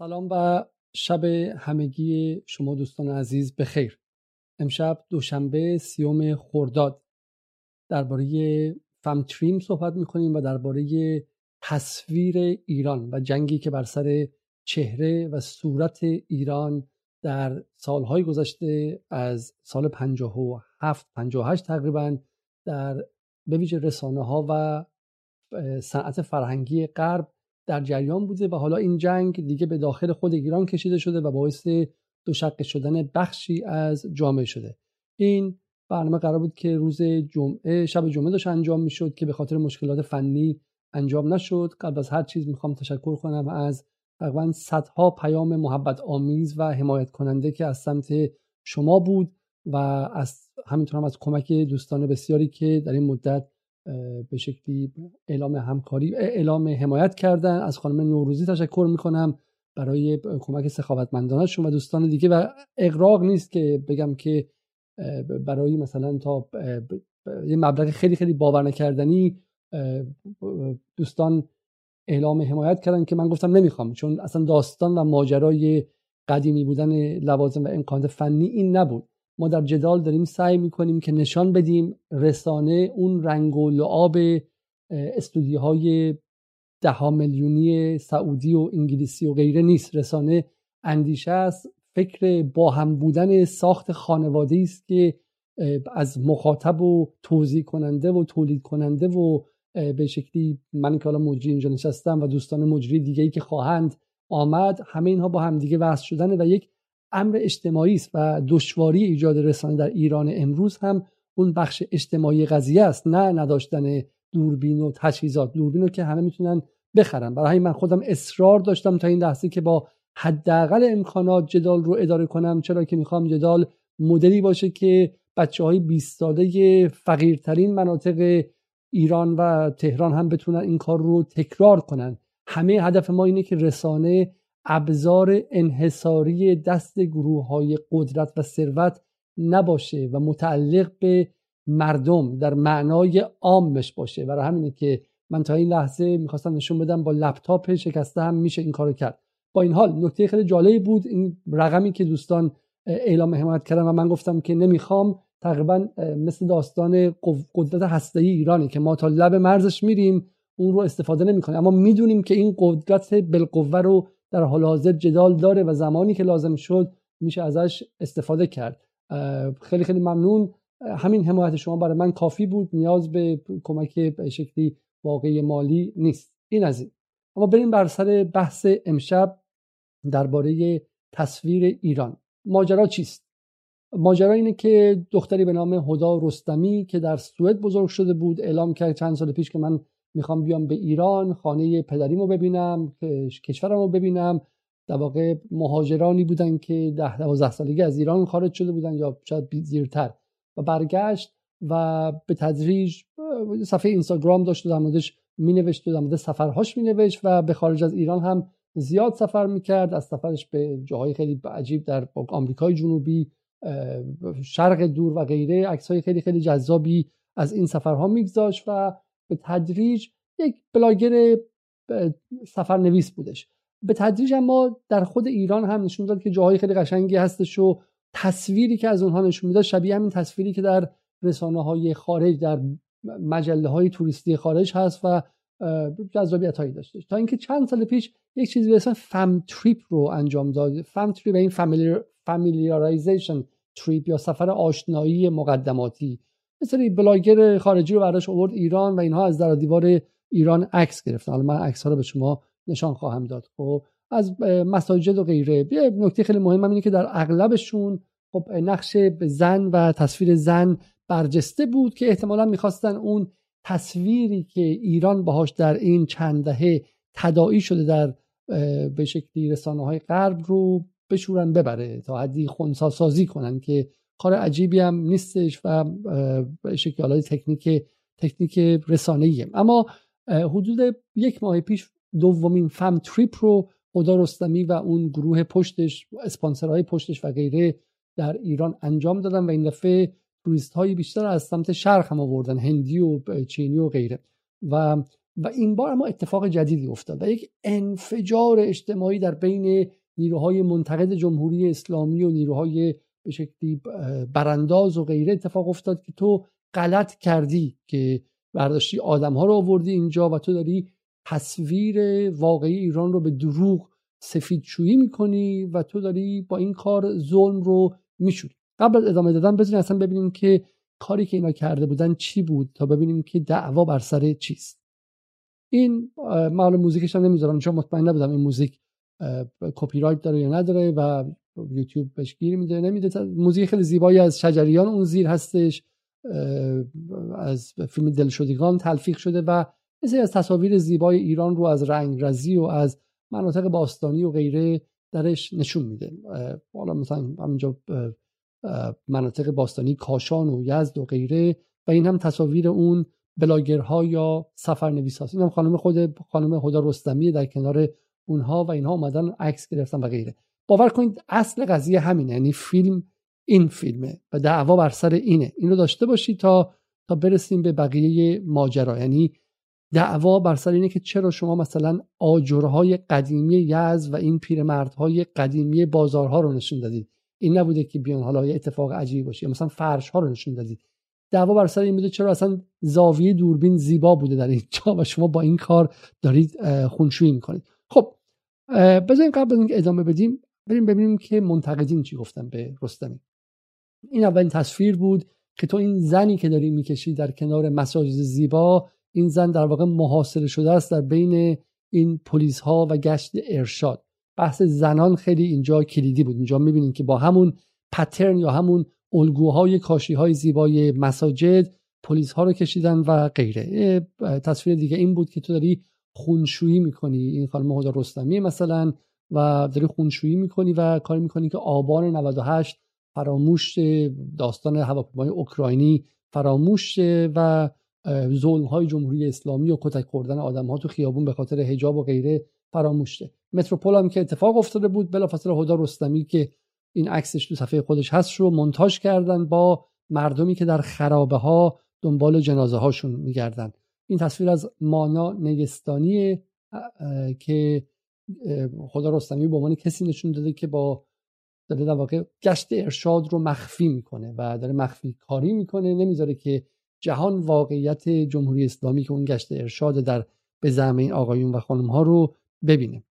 سلام و شب همگی شما دوستان عزیز بخیر امشب دوشنبه سیوم خورداد درباره فمتریم صحبت می‌کنیم و درباره تصویر ایران و جنگی که بر سر چهره و صورت ایران در سالهای گذشته از سال 57 58 تقریبا در به ویژه رسانه ها و صنعت فرهنگی غرب در جریان بوده و حالا این جنگ دیگه به داخل خود ایران کشیده شده و باعث دوشقه شدن بخشی از جامعه شده. این برنامه قرار بود که روز جمعه شب جمعه داشت انجام می‌شد که به خاطر مشکلات فنی انجام نشد. قبل از هر چیز می‌خوام تشکر کنم از تقریبا صدها پیام محبت آمیز و حمایت کننده که از سمت شما بود و از همینطور هم از کمک دوستان بسیاری که در این مدت به شکلی اعلام همکاری اعلام حمایت کردن. از خانم نوروزی تشکر می‌کنم برای کمک سخاوتمندانشون و دوستان دیگه و اقراق نیست که بگم که برای مثلا تا یه مبلغ خیلی خیلی باور نکردنی دوستان اعلام حمایت کردن که من گفتم نمی‌خوام چون اصلا داستان و ماجرای قدیمی بودن لوازم و امکانات فنی این نبود. ما در جدال داریم سعی می‌کنیم که نشان بدیم رسانه اون رنگ و لعاب استودیوهای ده میلیونی سعودی و انگلیسی و غیره نیست. رسانه اندیشه است فکر با هم بودن ساخت خانواده است که از مخاطب و توضیح کننده و تولید کننده و به شکلی من که حالا مجری اینجا نشستم و دوستان مجری دیگه ای که خواهند آمد همه اینها با هم دیگه وصل شدن و یک امر اجتماعی است و دشواری ایجاد رسانه در ایران امروز هم اون بخش اجتماعی قضیه است نه نداشتن دوربین و تجهیزات. دوربین رو که همه می‌تونن بخرن. برای من خودم اصرار داشتم تا این لحظه که با حداقل امکانات جدال رو اداره کنم چرا که می‌خوام جدال مدلی باشه که بچه های 20 ساله فقیرترین مناطق ایران و تهران هم بتونن این کار رو تکرار کنن. همه هدف ما اینه که رسانه ابزار انحصاری دست گروه های قدرت و ثروت نباشه و متعلق به مردم در معنای عامش باشه. برای همینه که من تا این لحظه می‌خواستم نشون بدم با لپتاپ شکسته هم میشه این کارو کرد. با این حال نکته خیلی جالبی بود این رقمی که دوستان اعلام حمایت کردن و من گفتم که نمی‌خوام تقریبا مثل داستان قدرت هسته ایرانی که ما تا لب مرزش میریم اون رو استفاده نمی‌کنیم. اما می‌دونیم که این قدرت بالقوه رو در حال حاضر جدال داره و زمانی که لازم شد میشه ازش استفاده کرد. خیلی خیلی ممنون. همین حمایت شما برای من کافی بود. نیاز به کمک به شکلی واقعی مالی نیست. این از این. اما بریم بر سر بحث امشب درباره تصویر ایران. ماجرا چیست؟ ماجرا اینه که دختری به نام هدا رستمی که در سوئد بزرگ شده بود اعلام کرد چند سال پیش که من می‌خوام بیام به ایران خانه پدریمو ببینم کشورمو ببینم. در واقع مهاجرانی بودن که ده دوازده سالگی از ایران خارج شده بودن یا شاید زیرتر. و برگشت و به تدریج صفحه اینستاگرام داشت و در موردش مینوشت و در مورد سفرهاش مینوشت و به خارج از ایران هم زیاد سفر می‌کرد. از سفرش به جاهای خیلی عجیب در آمریکای جنوبی شرق دور و غیره عکسهای خیلی خیلی جذابی از این سفرها میگذاشت و به تدریج یک بلاگر سفرنویس بودش. به تدریج اما در خود ایران هم نشون داد که جاهای خیلی قشنگی هستش و تصویری که از اونها نشون می‌داد شبیه همین تصویری که در رسانه های خارج در مجله های توریستی خارج هست و جذابیت هایی داشته. تا اینکه چند سال پیش یک چیزی به اسم fam trip رو انجام داد. fam trip این فامیلیارایزیشن تریپ یا سفر آشنایی مقدماتی. مثل بلاگر خارجی رو براش آورد ایران و اینها از در دیوار ایران عکس گرفتن حالا من عکس ها رو به شما نشان خواهم داد. خب از مساجد و غیره. یه نکته خیلی مهم اینه که در اغلبشون خب نقش زن و تصویر زن برجسته بود که احتمالا می‌خواستن اون تصویری که ایران باهاش در این چند دهه تداعی شده در به شکلی رسانه های غرب رو بشورن ببره تا حدی خونسا سازی کنن که کار عجیبی هم نیستش و شکل تکنیک تکنیک رسانه‌ایه. اما حدود یک ماه پیش دومین فم تریپ رو خدا رستمی و اون گروه پشتش اسپانسرهای پشتش و غیره در ایران انجام دادن و این دفعه توریست های بیشتر از سمت شرق هم آوردن هندی و چینی و غیره. و و این بار اما اتفاق جدیدی افتاد و یک انفجار اجتماعی در بین نیروهای منتقد جمهوری اسلامی و نیروهای به شکلی برانداز و غیره اتفاق افتاد که تو غلط کردی که برداشتی آدم ها رو آوردی اینجا و تو داری تصویر واقعی ایران رو به دروغ سفیدشویی می‌کنی و تو داری با این کار ظلم رو میشوری. قبل از ادامه دادن بزنین اصلا ببینیم که کاری که اینا کرده بودن چی بود تا ببینیم که دعوا بر سر چیست. این من موزیکش هم نمی‌ذارم چون مطمئن نبودم این موزیک کپی رایت داره یا نداره و یوتیوب بهش گیر میده نمیده. موزیک خیلی زیبایی از شجریان اون زیر هستش از فیلم دلشدگان تلفیق شده و مثل از تصاویر زیبای ایران رو از رنگ رزی و از مناطق باستانی و غیره درش نشون میده. حالا مثلا همینجا مناطق باستانی کاشان و یزد و غیره و این هم تصاویر اون بلاگرها یا سفرنویس هاست این هم خانم خود خانم هدا رستمی در کنار اونها و اینها اومدن عکس گرفتن و غیره. باور کنید اصل قضیه همینه یعنی فیلم این فیلمه و دعوا بر سر اینه. این رو داشته باشید تا تا برسیم به بقیه ماجرا. یعنی دعوا بر سر اینه که چرا شما مثلا آجرهای قدیمی یز و این پیرمردهای قدیمی بازارها رو نشون دادید. این نبوده که بیان حالا یه اتفاق عجیبی باشه مثلا فرش ها رو نشون دادید. دعوا بر سر این بوده چرا اصلا زاویه دوربین زیبا بوده در اینجا و شما با این کار دارید خونشویی می‌کنید. خب بذاریم قبل از اینکه ادامه بدیم بریم ببینیم که منتقدین چی گفتن به رستمی. این اولین تصویر بود که تو این زنی که داری می‌کشی در کنار مساجد زیبا این زن در واقع محاصره شده است در بین این پلیس ها و گشت ارشاد. بحث زنان خیلی اینجا کلیدی بود. اینجا می‌بینید که با همون پترن یا همون الگوهای کاشی های زیبای مساجد پلیس ها رو کشیدن و غیره. تصویر دیگه این بود که تو داری خونشویی می‌کنی. این خانم هدا رستمی مثلا و داری خونشویی می‌کنی و کار می‌کنی که آبان 98 فراموش داستان هواپیمای اوکراینی فراموش و ظلم های جمهوری اسلامی و کتک خوردن آدم ها تو خیابون به خاطر حجاب و غیره فراموشته متروپول هم که اتفاق افتاده بود بلافاصله هدا رستمی که این عکسش تو صفحه خودش هست رو منتاج کردن با مردمی که در خرابه ها دنبال جنازه هاشون میگردن. این تصویر از مانا نگستانی که خدا رستمی به عنوان کسی نشون داده که با داره در واقع گشت ارشاد رو مخفی می‌کنه و داره مخفی کاری می‌کنه نمی‌ذاره که جهان واقعیت جمهوری اسلامی که اون گشت ارشاد در به زعم این آقایون و خانم ها رو ببینه.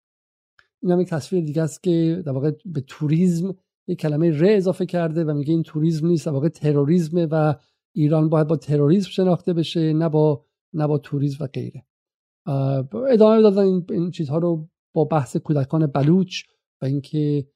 این هم یک تصویر دیگه است که در واقع به توریسم یک کلمه ر اضافه کرده و میگه این توریسم نیست در واقع تروریسم و ایران باید با تروریسم شناخته بشه نه با نه با توریسم و غیره. ادامه دادن این, چیزها رو با بحث کودکان بلوچ و اینکه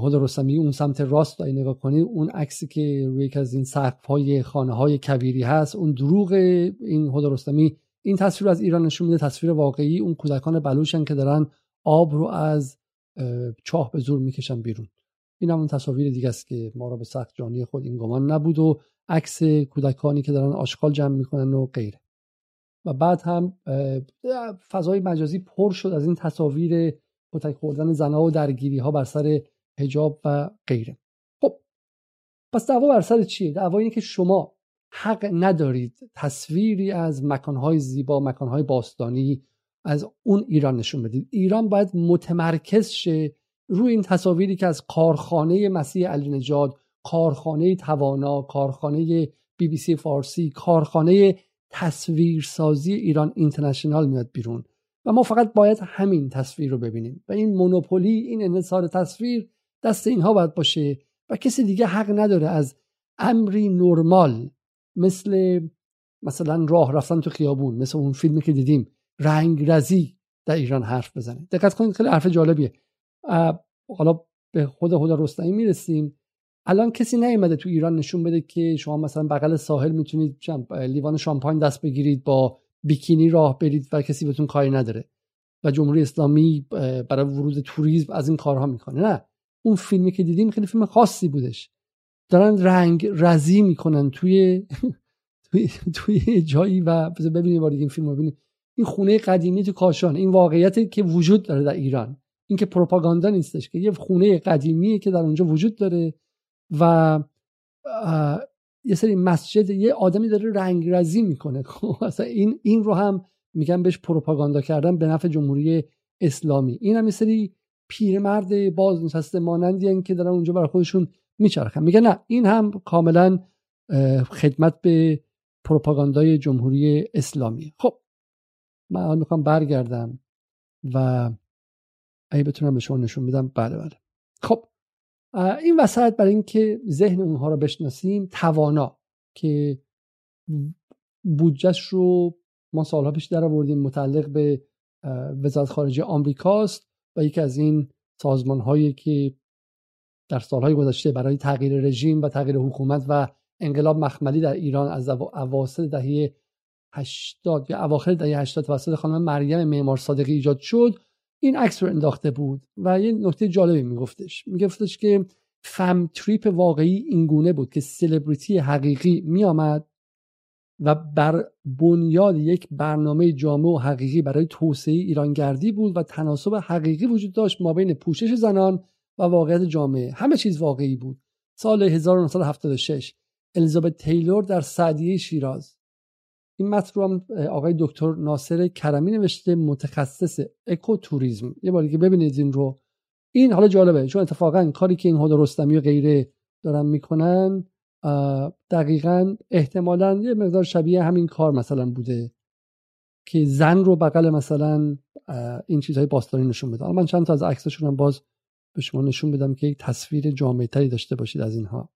حالا رستمی اون سمت راست رو نگاه کنید اون عکسی که روی یکی از این سقف های خانه های کبیری هست اون دروغ این حالا رستمی این تصویر از ایران نشون میده تصویر واقعی اون کودکان بلوشن که دارن آب رو از چاه به زور می‌کشن بیرون. این هم اون تصاویر دیگه است که ما رو به سخت جانی خود این گمان نبود و عکس کودکانی که دارن آشغال جمع می‌کنن و غیره. و بعد هم فضای مجازی پر شد از این تصاویر کتک خوردن زنها و درگیری ها بر سر حجاب و غیره. خب پس دعوا بر سر چیه؟ دعوا اینه که شما حق ندارید تصویری از مکانهای زیبا مکانهای باستانی از اون ایران نشون بدید. ایران باید متمرکز شه روی این تصاویری که از کارخانه مسیح علی نجاد کارخانه توانا کارخانه بی بی سی فارسی کارخانه تصویرسازی ایران اینترنشنال میاد بیرون و ما فقط باید همین تصویر رو ببینیم و این مونوپولی این انحصار تصویر دست اینها باید باشه و کسی دیگه حق نداره از امری نرمال مثل مثلا راه رفتن تو خیابون مثل اون فیلمی که دیدیم رنگ رزی در ایران حرف بزنه. دقت کنید خیلی حرف جالبیه. حالا به خود خدا رستمی می‌رسیم. الان کسی نیومده تو ایران نشون بده که شما مثلا بغل ساحل می‌تونید لیوان شامپاین دست بگیرید با بیکینی راه برید و کسی بهتون کاری نداره. و جمهوری اسلامی برای ورود توریسم از این کارها می‌کنه. نه. اون فیلمی که دیدیم خیلی فیلم خاصی بودش. دارن رنگ رزی می‌کنن توی توی, توی جایی و ببینید بار این فیلم رو ببینید این خونه قدیمی تو کاشان این واقعیتی که وجود داره در ایران. این که پروپاگاندا نیستش که یه خونه قدیمی که در اونجا وجود داره. و یه سری مسجد یه آدمی داره رنگ رزی می‌کنه. خب این این رو هم میگن بهش پروپاگاندا کردن به نفع جمهوری اسلامی. این هم سری پیرمرد بازنشسته مانندی که دارن اونجا برای خودشون میچرخن. میگن نه این هم کاملا خدمت به پروپاگاندای جمهوری اسلامی. خب من می‌خوام برگردم و اگه بتونم به شما نشون بدم بله بله. خب این وسط برای اینکه ذهن اونها رو بشناسیم توانا که بودجهش رو ما سالها پیش در آوردیم متعلق به وزارت خارجه آمریکاست و یکی از این سازمان هایی که در سالهای گذشته برای تغییر رژیم و تغییر حکومت و انقلاب مخملی در ایران از اواسط دهه 80 یا اواخر دهه 80 توسط خانم مریم معمار صادقی ایجاد شد. این عکس رو انداخته بود و یه نکته جالبی میگفتش. میگفتش که فم تریپ واقعی اینگونه بود که سلبریتی حقیقی میآمد و بر بنیاد یک برنامه جامع و حقیقی برای توسعه ایرانگردی بود و تناسب حقیقی وجود داشت ما بین پوشش زنان و واقعیت جامعه. همه چیز واقعی بود. سال 1976 الیزابت تیلور در سعدیه شیراز. این متن رو هم آقای دکتر ناصر کرمی نوشته متخصص اکوتوریسم. یه باری که ببینید این رو. این حالا جالبه چون اتفاقا کاری که این هدا رستمی و غیره دارن می‌کنن دقیقا احتمالا یه مقدار شبیه همین کار مثلا بوده که زن رو بغل مثلا این چیزهای باستانی نشون بده. من چند تا از عکسشون هم باز به شما نشون بدم که یک تصویر جامعه تری داشته باشید از اینها.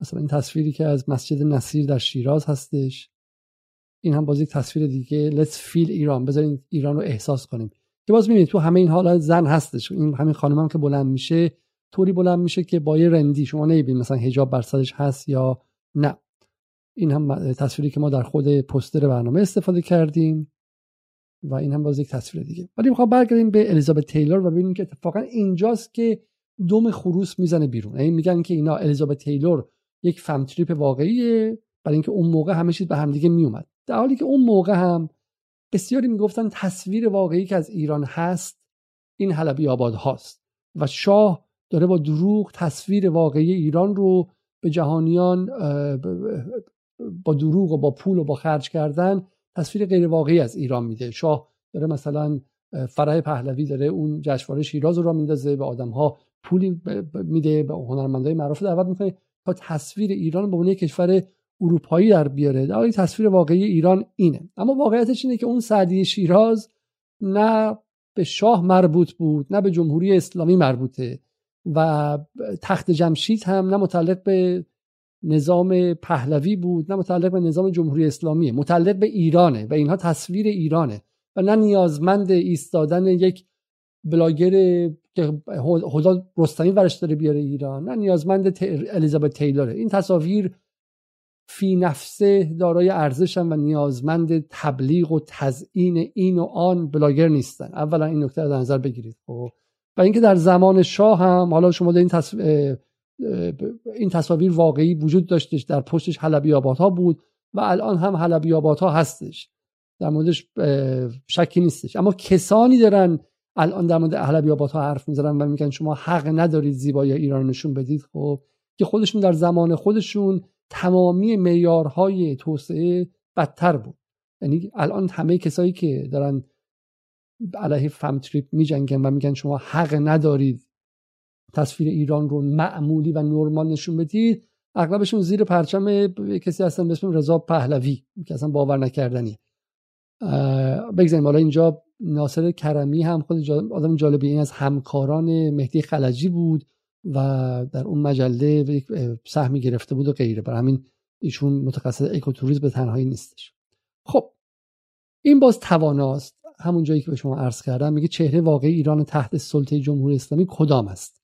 مثلا این تصویری که از مسجد نصیر در شیراز هستش. این هم باز یک تصویر دیگه. Let's feel ایران. بذارین ایران رو احساس کنیم. که باز می‌بینید تو همه این حالا زن هستش. این همین خانم هم که بلند میشه طوری بلند میشه که با یه رندی. شما نمی‌بینید مثلا حجاب بر سرش هست یا نه. این هم تصویری که ما در خود پستر برنامه استفاده کردیم و این هم باز یک تصویر دیگه. ولی می‌خوام برگردیم به الیزابت تیلور و ببینیم که اتفاقا اینجاست که دم خروس می‌زنه بیرون. یعنی میگن که اینا الیزابت تیلور یک فم تریپ واقعیه. برای اینکه اون موقع همه چیز به همدیگه میومد در حالی که اون موقع هم بسیاری می‌گفتن تصویر واقعی که از ایران هست این حلبی آباد هاست و شاه داره با دروغ تصویر واقعی ایران رو به جهانیان با دروغ و با پول و با خرج کردن تصویر غیر واقعی از ایران میده. شاه داره مثلا فرح پهلوی داره اون جشنواره شیراز رو را میندازه به آدم ها پولی میده به هنرمندای معروف دعوت می‌کنه تا تصویر ایران به عنوان کشور اروپایی در بیاره. در تصویر واقعی ایران اینه. اما واقعیتش اینه که اون سعدی شیراز نه به شاه مربوط بود نه به جمهوری اسلامی مربوطه و تخت جمشید هم نه متعلق به نظام پهلوی بود نه متعلق به نظام جمهوری اسلامیه. متعلق به ایرانه و اینها تصویر ایرانه و نه نیازمند ایستادن یک بلاگر که خدا رستمی ورش داره بیاره ایران نه نیازمند الیزابت تیلوره. این تصاویر فی نفسه دارای ارزشن و نیازمند تبلیغ و تزیین این و آن بلاگر نیستن. اولا این نکته در نظر بگیرید. خب. و اینکه در زمان شاه هم حالا شما این, این تصاویر واقعی وجود داشتش در پشتش حلبی ها بود و الان هم حلبی ها هستش. در موردش شکی نیستش. اما کسانی دارن الان در مورد حلبی ها حرف می‌زنن و میگن شما حق ندارید زیبایی ایران نشون بدید خب که خودشون در زمان خودشون تمامی معیارهای توسعه بدتر بود. یعنی الان همه کسایی که دارن علیه فم تریپ میجنگن و میگن شما حق ندارید تصویر ایران رو معمولی و نرمال نشون بدید اغلبشون زیر پرچم کسی هستن به اسم رضا پهلوی که اصلا باور نکردنی بگذاریم حالا اینجا ناصر کرمی هم خود آدم جالبی این از همکاران مهدی خلجی بود. و در اون مجله سهمی گرفته بود و غیره. برای همین ایشون متخصص اکوتوریسم به تنهایی نیستش. خب این باز تواناست. همون جایی که به شما عرض کردم میگه چهره واقعی ایران تحت سلطه جمهوری اسلامی کدام است؟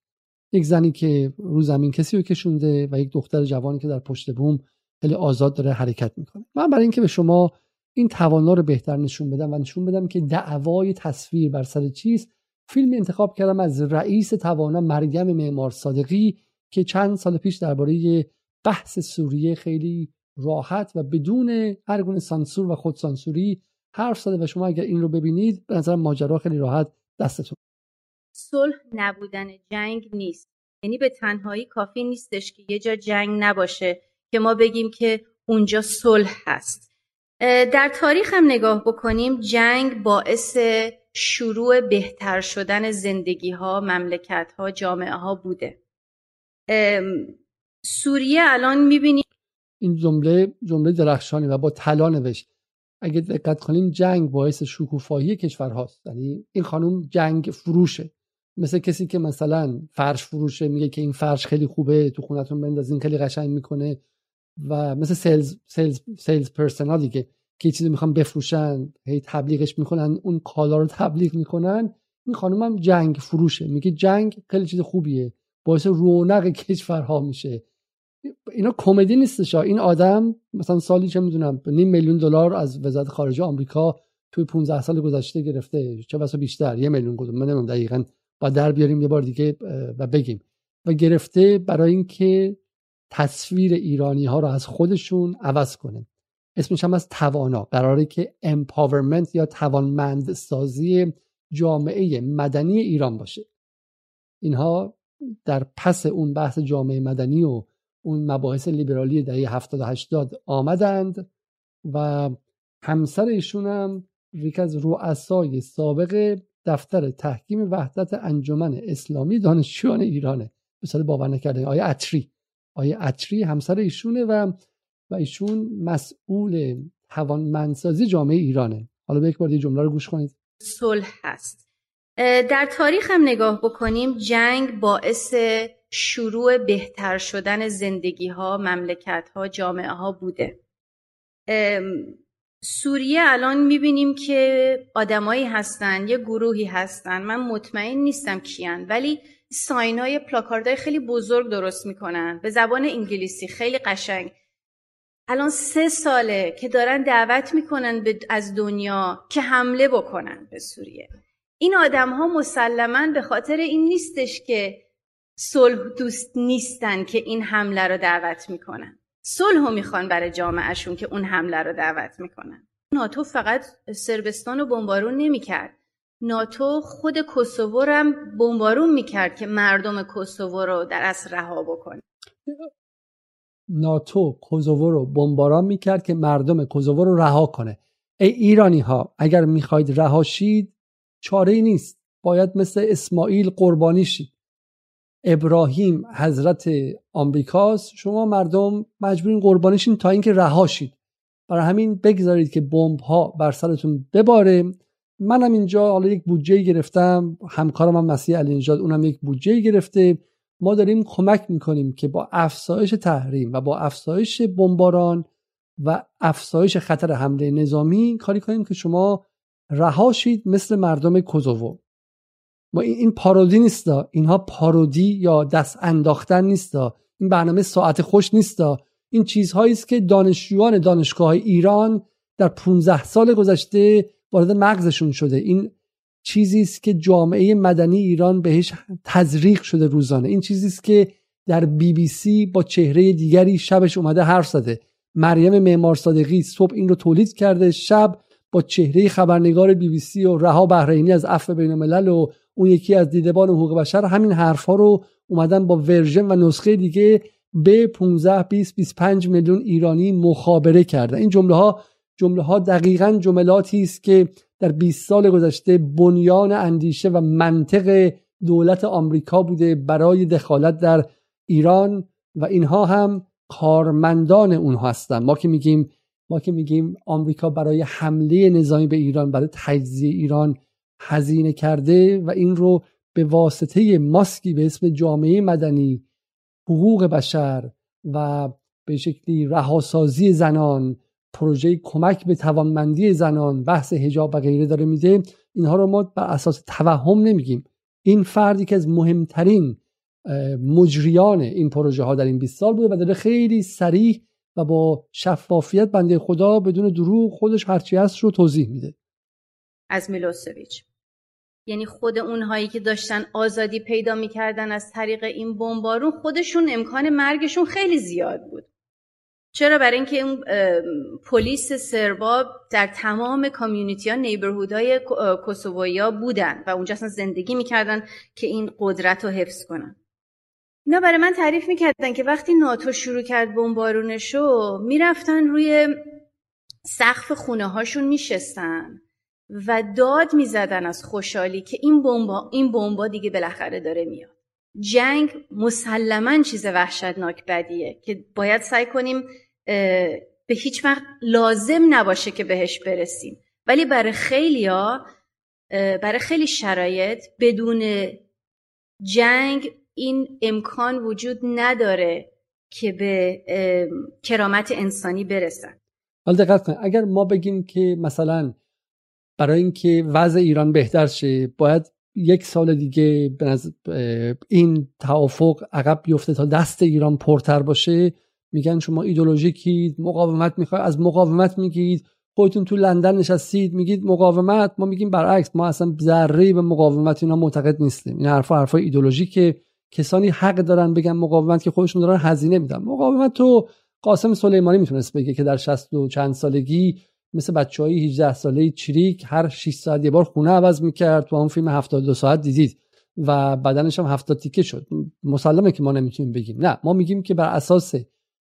یک زنی که رو زمین کسی رو کشونده و یک دختر جوانی که در پشت بوم خیلی آزاد داره حرکت می‌کنه. من برای اینکه به شما این توانا رو بهتر نشون بدم و نشون بدم که دعوای تصویر بر سر چیست فیلم انتخاب کردم از رئیس توانا مریم معمار صادقی که چند سال پیش درباره بحث سوریه خیلی راحت و بدون هر گونه سانسور و خودسانسوری حرف زده و شما اگر این رو ببینید به نظر ماجرا خیلی راحت دستتون. صلح نبودن جنگ نیست. یعنی به تنهایی کافی نیستش که یه جا جنگ نباشه که ما بگیم که اونجا صلح هست. در تاریخ هم نگاه بکنیم جنگ باعث شروع بهتر شدن زندگی ها مملکت ها جامعه ها بوده سوریه الان می‌بینیم این جمله جمله درخشانی و با طلا نوشت. اگه دقت کنیم جنگ باعث شکوفایی کشور هاست. یعنی این خانم جنگ فروشه. مثل کسی که مثلا فرش فروشه میگه که این فرش خیلی خوبه تو خونتون بندازین خیلی قشنگ می‌کنه. و مثل سیلز سیلز سیلز پرسنال دیگه که چیزی می‌خوان بفروشن هی تبلیغش می‌کنن اون کالا رو تبلیغ می‌کنن. این خانم جنگ فروشه. میگه جنگ خیلی چیز خوبیه. باعث رونق کشورها میشه. اینا کمدی نیستش این آدم مثلا سالی چه می‌دونم نیم میلیون دلار از وزارت خارجه آمریکا توی 15 سال گذشته گرفته. چه بسا بیشتر یه میلیون گفتم من نمی‌دونم دقیقاً با در بیاریم یه بار دیگه و بگیم. و گرفته برای اینکه تصویر ایرانی ها رو از خودشون عوض کنه. اسمش هم از توانا. قراره که امپاورمنت یا توانمند سازی جامعه مدنی ایران باشه. اینها در پس اون بحث جامعه مدنی و اون مباحث لیبرالی دهه 70 80 آمدند و همسر ایشون هم یکی از رؤسای سابق دفتر تحکیم وحدت انجمن اسلامی دانشجویان ایرانه. مثال باور نکردن آیه عطری. آیه عطری همسر ایشونه و و ایشون مسئول توانمندسازی جامعه ایرانه. حالا به یک بار جمله رو گوش کنید. صلح هست. در تاریخ هم نگاه بکنیم جنگ باعث شروع بهتر شدن زندگی ها مملکت ها جامعه ها بوده سوریه الان می‌بینیم که آدمایی هستن یه گروهی هستن. من مطمئن نیستم کیان ولی ساین های پلاکاردهای خیلی بزرگ درست می‌کنن. به زبان انگلیسی خیلی قشنگ. الان سه ساله که دارن دعوت می‌کنن از دنیا که حمله بکنن به سوریه. این آدم ها مسلما به خاطر این نیستش که صلح دوست نیستن که این حمله رو دعوت می‌کنن. صلح رو می‌خوان برای جامعهشون که اون حمله رو دعوت می‌کنن. ناتو فقط سربستان رو بمبارون نمی‌کرد. ناتو خود کوسوو رو هم بمبارون می‌کرد که مردم کوسوو رو در اصل رها بکنه. ناتو کوزوو رو بمباران می‌کرد که مردم کوزوو رو رها کنه. ای ایرانی ها اگر می‌خواید رها شید چاره نیست. باید مثل اسماعیل قربانی شید. ابراهیم حضرت آمریکاست. شما مردم مجبورین قربانی شید تا اینکه رها شید. برای همین بگذارید که بمب ها بر سرتون بباره. منم اینجا حالا یک بودجه گرفتم. همکارم هم مسیح علی نژاد اونم یک بودجه گرفته. ما داریم کمک می‌کنیم که با افزایش تحریم و با افزایش بمباران و افزایش خطر حمله نظامی کاری کنیم که شما رها شید مثل مردم کوزوو. ما این پارودی نیستا. اینها پارودی یا دست انداختن نیستا. این برنامه ساعت خوش نیستا. این چیزهایی است که دانشجویان دانشگاه ایران در 15 سال گذشته وارد مغزشون شده. این چیزی است که جامعه مدنی ایران بهش تزریق شده روزانه. این چیزی است که در بی بی سی با چهره دیگری شبش اومده حرف زده. مریم معمار صادقی صبح این رو تولید کرده. شب با چهره خبرنگار بی بی سی و رها بحرینی از عفو بین الملل و اون یکی از دیدبان حقوق بشر همین حرفها رو اومدن با version و نسخه دیگه به 15 20 25 میلیون ایرانی مخابره کرده. این جمله ها جمله ها دقیقا جملاتی است که در 20 سال گذشته بنیان اندیشه و منطق دولت آمریکا بوده برای دخالت در ایران و اینها هم کارمندان اونها هستن ما که میگیم ما که میگیم آمریکا برای حمله نظامی به ایران برای تجزیه ایران هزینه کرده و این رو به واسطه ماسکی به اسم جامعه مدنی حقوق بشر و به شکلی رهاسازی زنان پروژه کمک به توانمندی زنان بحث حجاب و غیره داره میده اینها رو ما بر اساس توهم نمیگیم. این فردی که از مهمترین مجریان این پروژه ها در این 20 سال بوده و داره خیلی سریع و با شفافیت بنده خدا بدون دروغ خودش هرچی هست رو توضیح میده. از میلوسویچ. یعنی خود اونهایی که داشتن آزادی پیدا می‌کردن از طریق این بمبارون خودشون امکان مرگشون خیلی زیاد بود. چرا برای اینکه اون پلیس سربا در تمام کامیونیتی ها نیبرهود های کوسوویا بودن و اونجا اصلا زندگی می‌کردن که این قدرت رو حفظ کنن. اینا برای من تعریف می‌کردن که وقتی ناتو شروع کرد بمبارونشو می‌رفتن روی سقف خونه هاشون میشستن و داد می‌زدن از خوشحالی که این بمبا این بمبا دیگه بالاخره داره میاد. جنگ مسلما چیز وحشتناک بدیه که باید سعی کنیم به هیچ وقت لازم نباشه که بهش برسیم. ولی برای خیلیا برای خیلی شرایط بدون جنگ این امکان وجود نداره که به کرامت انسانی برسن. حالا دقت کن اگر ما بگیم که مثلا برای اینکه وضع ایران بهتر شه باید یک سال دیگه این توافق عقب بیفته تا دست ایران پرتر باشه. میگن شما ایدولوژیکید مقاومت می‌خواد از مقاومت میگید. خودتون تو لندن نشستید میگید مقاومت. ما میگیم برعکس ما اصلا ذره به مقاومت اینا معتقد نیستیم. این حرفا حرفا ایدولوژیکه کسانی حق دارن بگن مقاومت که خودشون دارن هزینه میدن. مقاومت تو قاسم سلیمانی می‌تونست بگه که در 60 و چند سالگی مثل بچه های 18 ساله چریک هر 6 ساعت یه بار خونه عوض می‌کرد. تو اون فیلم 72 ساعت دیدید و بدنش هم 70 تیکه شد. مسلمه که ما نمی‌تونیم بگیم. نه ما میگیم که بر اساس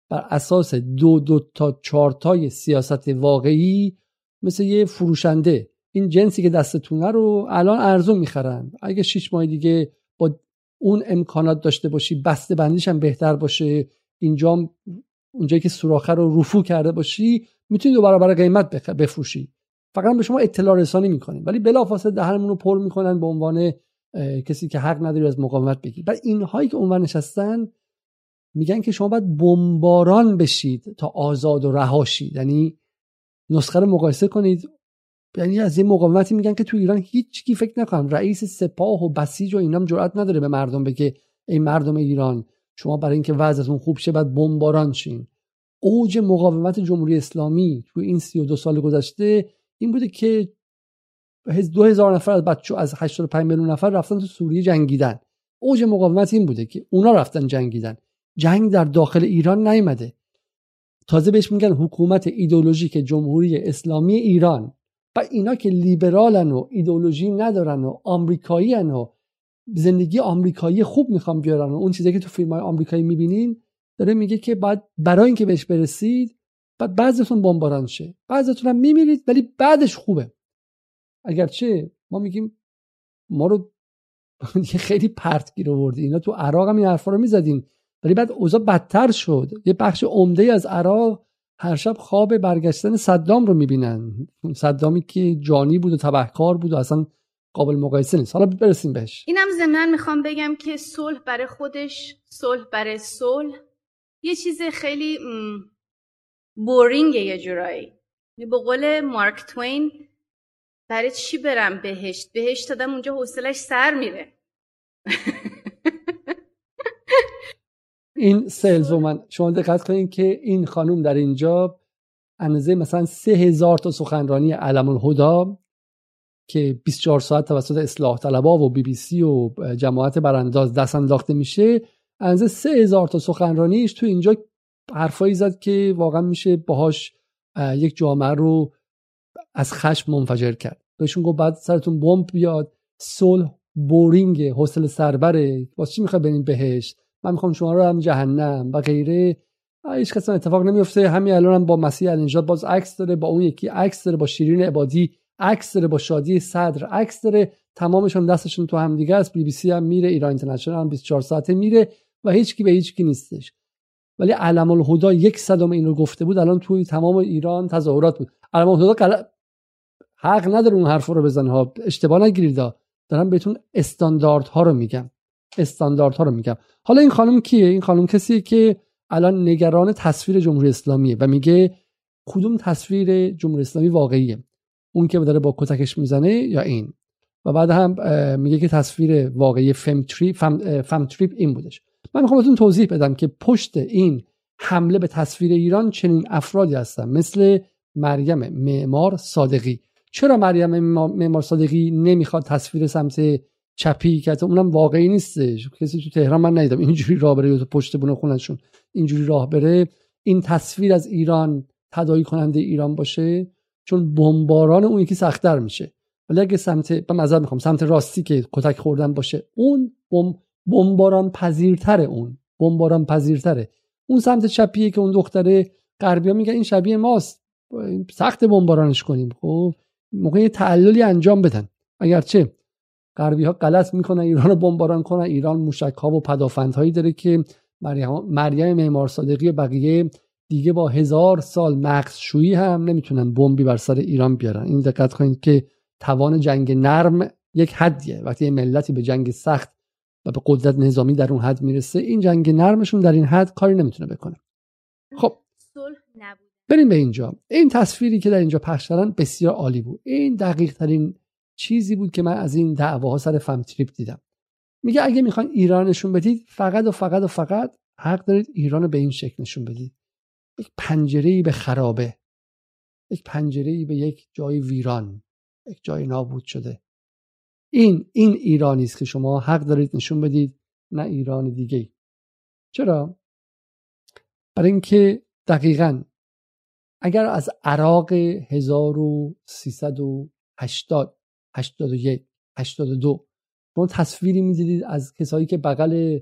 بر اساس دو دو تا چهار تای سیاست واقعی مثل یه فروشنده. این جنسی که دستتونه رو الان ارزون می‌خرن. اگه 6 ماه دیگه با اون امکانات داشته باشی بسته بندیش هم بهتر باشه. اینجا اونجایی که سوراخه رو رفو کرده باشی می‌تونی دو برابر قیمت بفروشی. فقط به شما اطلاع رسانی می‌کنیم. ولی بلافاصله دهنمون رو پر می‌کنن به عنوان کسی که حق نداری از مقاومت بگی بعد اینهایی که اونور نشستن میگن که شما باید بمباران بشید تا آزاد و رهاشید یعنی نسخه رو مقایسه کنید. یعنی از این مقاومتی میگن که تو ایران هیچ کی فکر نکنم رئیس سپاه و بسیج و اینام جرئت نداره به مردم بگه این مردم ایران شما برای اینکه وضعتون خوب شه بعد بمباران شین. اوج مقاومت جمهوری اسلامی تو این 32 سال گذشته این بوده که دو هزار نفر از بچه از 85 میلیون نفر رفتن تو سوریه جنگیدن. اوج مقاومت این بوده که اونا رفتن جنگیدن. جنگ در داخل ایران نیامده تازه بهش میگن حکومت ایدولوژیک جمهوری اسلامی ایران. و اینا که لیبرالن و ایدولوژی ندارن و آمریکایی و زندگی آمریکایی خوب می‌خوام بیارن و اون چیزی که تو فیلم های آمریکایی می‌بینین داره میگه که بعد برای اینکه بهش برسید بعد بعضتون بمباران شه. بعضتون هم میمیرید ولی بعدش خوبه. اگرچه ما میگیم ما رو خیلی پرت گیر آوردی. اینا تو عراق هم این حرفا رو می‌زدین. ولی بعد اوضاع بدتر شد. یه بخش عمده از عراق هر شب خواب برگشتن صدام رو می‌بینن. صدامی که جانی بود و تبهکار بود و اصلا قابل مقایسه نیست. حالا برسیم بهش. اینم ضمن می‌خوام بگم که صلح برای خودش صلح برای صلح. یه چیز خیلی بورینگه یه جورایی. به قول مارک توین برای چی برم بهشت؟ بهشت دادم اونجا حوصلش سر میره. این سلز من شما دقت کنید که این خانوم در اینجا اندازه مثلا سه هزار تا سخنرانی علم الهدا که 24 ساعت توسط اصلاح طلبا و بی بی سی و جماعت برانداز دست انداخته میشه اندازه سه هزار تا سخنرانیش تو اینجا حرفایی زد که واقعا میشه باهاش یک جامعه رو از خشم منفجر کرد. بهشون گفت باید سرتون بمب بیاد صلح boring حوصله سربره واسه چی می‌خوای برین بهش من می‌خوام شما رو هم جهنم و غیره. هیچ کس اتفاق نمیفته همین الان هم با مسیح علینژاد باز عکس داره با اون یکی عکس داره با شیرین عبادی عکس داره با شادی صدر عکس داره. تمامشون دستشون تو هم دیگه است. بی بی سی هم میره ایران اینترنشنال هم 24 ساعته میره. و هیچ کی به هیچ کی نیستش. ولی علم الهدا یک صدام این رو گفته بود الان توی تمام ایران تظاهرات بود. علم الهدا حق نداره اون حرف رو بزنه. ها اشتباه نگیرید دارم بهتون استانداردها رو میگم. استانداردها رو میگم. حالا این خانم کیه؟ این خانم کسیه که الان نگران تصویر جمهوری اسلامیه و میگه کدوم تصویر جمهوری اسلامی واقعیه؟ اون که داره با کتکش می‌زنه یا این؟ و بعد هم میگه که تصویر واقعی فم تریپ, فم تریپ این بودش. من می‌خوام بهتون توضیح بدم که پشت این حمله به تصویر ایران چنین افرادی هستن. مثل مریم معمار صادقی. چرا مریم معمار صادقی نمی‌خواد تصویر سمت چپی که اونم واقعی نیستش. کسی تو تهران من ندیدم. اینجوری راه بره تو پشت بونه خونشون اینجوری راه بره. این تصویر از ایران تدایی کننده ایران باشه چون بمباران اون یکی سختتر میشه. ولی اگه سمت به نظر می‌خوام سمت راستی که کتک خوردن باشه اون بم بمباران پذیرتره اون. بمباران پذیرتره اون سمت چپیه که اون دختره غربیا میگه این شبیه ماست. سخت بمبارانش کنیم. خب موقع تعللی انجام بدن. اگرچه غربی ها غلط می‌کنن ایران رو بمباران کنن. ایران موشک ها و پدافند هایی داره که مریم معمار صادقی و بقیه دیگه با هزار سال مغز شویی هم نمی‌تونن بمبی بر سر ایران بیارن. این دقت کنید که توان جنگ نرم یک حدیه. وقتی یه ملتی به جنگ سخت و به قدرت نظامی در اون حد می‌رسه این جنگ نرمشون در این حد کاری نمی‌تونه بکنه. خب بریم به اینجا. این تصویری که در اینجا پخش کردن بسیار عالی بود. این دقیق ترین چیزی بود که من از این دعواها سر فم تریپ دیدم. میگه اگه می‌خواین ایران نشون بدید فقط و فقط و فقط حق دارید ایران رو به این شکل نشون بدید. یک پنجره به خرابه. یک پنجره به یک جای ویران. یک جای نابود شده. این این ایرانی است که شما حق دارید نشون بدید نه ایران دیگه چرا؟ برای اینکه دقیقا اگر از عراق 1380 81 82 شما تصویری می‌دیدید از کسایی که بغل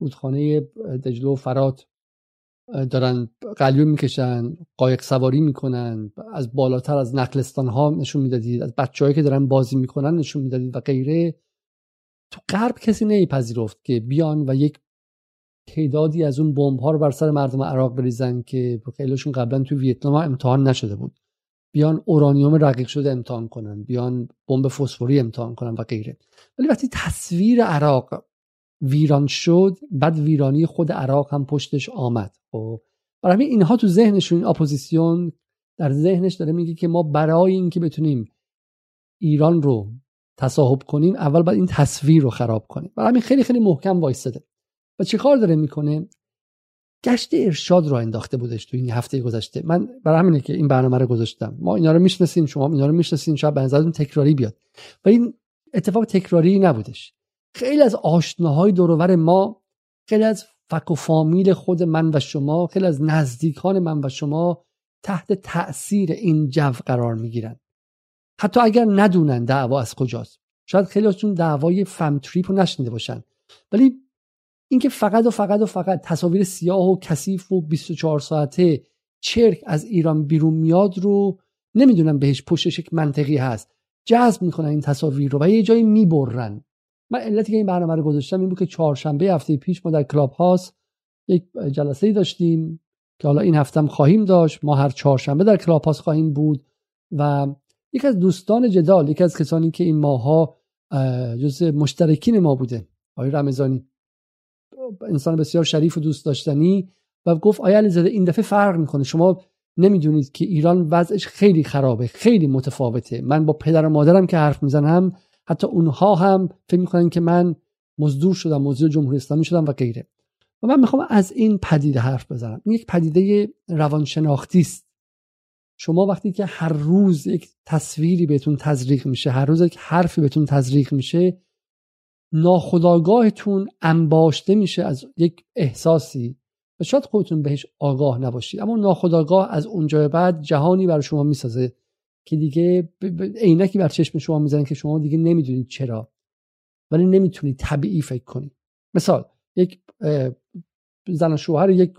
رودخانه دجله و فرات دارن قلیون می‌کشن قایق سواری می‌کنن از بالاتر از نقلستان ها نشون می‌دادید از بچههایی که دارن بازی می‌کنن نشون می‌دادید و غیره. تو غرب کسی نمیپذیرفت که بیان و یک تعدادی از اون بمب ها رو بر سر مردم عراق بریزن که خیلیشون قبلا تو ویتنام امتحان نشده بود. بیان اورانیوم رقیق شده امتحان کنن بیان بمب فسفوری امتحان کنن و غیره. ولی وقتی تصویر عراق ویران شد بعد ویرانی خود عراق هم پشتش آمد. خب برای همین اینها تو ذهنشون این اپوزیسیون در ذهنش داره میگه که ما برای اینکه بتونیم ایران رو تصاحب کنیم اول باید این تصویر رو خراب کنیم. برای همین خیلی خیلی محکم وایستده و چیکار داره می‌کنه؟ گشت ارشاد رو انداخته بودش تو این هفته گذشته. من برای همینه که این برنامه رو گذاشتم. ما اینا رو می‌شناسیم شما اینا رو می‌شناسین شاید به نظرتون تکراری بیاد. و این اتفاق تکراری نبودش. خیلی از آشناهای دورور ما خیلی از فک و فامیل خود من و شما خیلی از نزدیکان من و شما تحت تأثیر این جو قرار می‌گیرن. حتی اگر ندونن دعوا از کجاست. شاید خیلی ازشون دعوای فم تریپ رو نشنیده باشن. ولی اینکه فقط و فقط و فقط تصاویر سیاه و کثیف و 24 ساعته چرک از ایران بیرون میاد رو نمی‌دونم بهش پشتش یک منطقی هست. جذب می‌کنن این تصاویر رو و یه جایی می‌برن. من علتی که این برنامه رو گذاشتم این بود که چهارشنبه هفته پیش ما در کلاب هاست یک جلسه ای داشتیم که حالا این هفتم خواهیم داشت. ما هر چهارشنبه در کلاب هاست خواهیم بود و یک از دوستان جدال یک از کسانی که این ماها جز مشترکین ما بوده آقای رمضانی. انسان بسیار شریف و دوست داشتنی و گفت آیا علیزاده این دفعه فرق می‌کنه؟ شما نمی‌دونید که ایران وضعش خیلی خرابه خیلی متفاوته. من با پدر و مادرم که حرف می‌زنم حتی اونها هم فکر می‌کنن که من مزدور شدم مزدور جمهوری اسلامی شدم و غیره. و من می‌خوام از این پدیده حرف بزنم. این یک پدیده روانشناختی است. شما وقتی که هر روز یک تصویری بهتون تزریق میشه هر روز یک حرفی بهتون تزریق میشه ناخداگاهتون انباشته میشه از یک احساسی. و شاید خودتون بهش آگاه نباشید. اما ناخداگاه از اونجا بعد جهانی بر شما می‌سازه. که دیگه عینکی بر چشم شما می‌زنه که شما دیگه نمی‌دونید چرا. ولی نمی‌تونید طبیعی فکر کنید. مثال یک زن و شوهر یک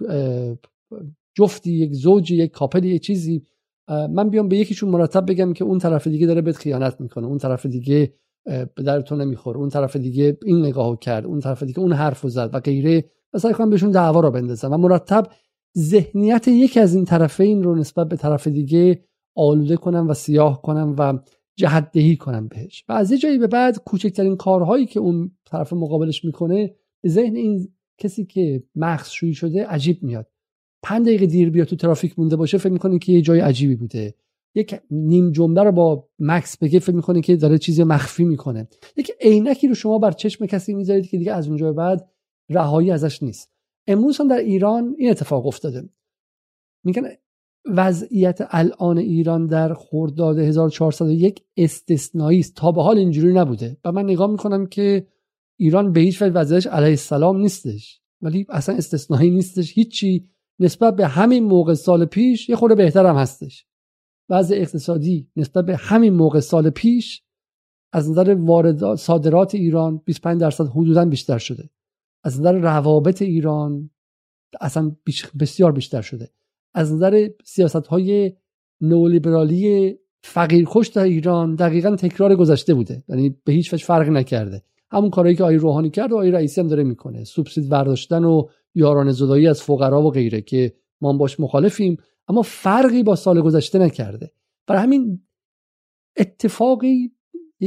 جفتی یک زوجی یک کاپلی یک چیزی. من بیام به یکیشون مرتب بگم که اون طرف دیگه داره بهت خیانت می‌کنه. اون طرف دیگه به در تو نمی‌خوره. اون طرف دیگه این نگاهو کرد. اون طرف دیگه اون حرفو زد و غیره. سعی کنم بهشون دعوا رو بندازم. و مرتب ذهنیت یکی از این طرفین رو نسبت به طرف دیگه آلوده کنم و سیاه کنم و جهت دهی کنم بهش. و از یه جایی به بعد کوچکترین کارهایی که اون طرف مقابلش می‌کنه به ذهن این کسی که مغز شویی شده عجیب میاد. پنج دقیقه دیر بیاد تو ترافیک مونده باشه فکر می‌کنه که یه جای عجیبی بوده. یک نیم جمله رو با مکس بگه فکر می‌کنه که داره چیزی مخفی می‌کنه. یک عینکی رو شما بر چشم کسی می‌ذارید که دیگه از اونجا بعد رهایی ازش نیست. امروز هم در ایران این اتفاق افتاده. میگن وضعیت الان ایران در خرداد 1401 استثنایی است. تا به حال اینجوری نبوده. و من نگاه می‌کنم که ایران به هیچ وجه وضعیتش علیه السلام نیستش. ولی اصلا استثنایی نیستش. هیچی نسبت به همین موقع سال پیش یه خورده بهتر هم هستش. وضع اقتصادی نسبت به همین موقع سال پیش از نظر واردات صادرات ایران 25 درصد حدودا بیشتر شده. از نظر روابط ایران اصلا بسیار بیشتر شده. از نظر سیاست های نولیبرالی فقیرکش در ایران دقیقا تکرار گذشته بوده. یعنی به هیچ وجه فرق نکرده. همون کارهایی که آقای روحانی کرد و آقای رئیسی هم داره می‌کنه. سوبسید برداشتن و یاران زدایی از فقرا و غیره که ما باش مخالفیم اما فرقی با سال گذشته نکرده. برای همین اتفاقی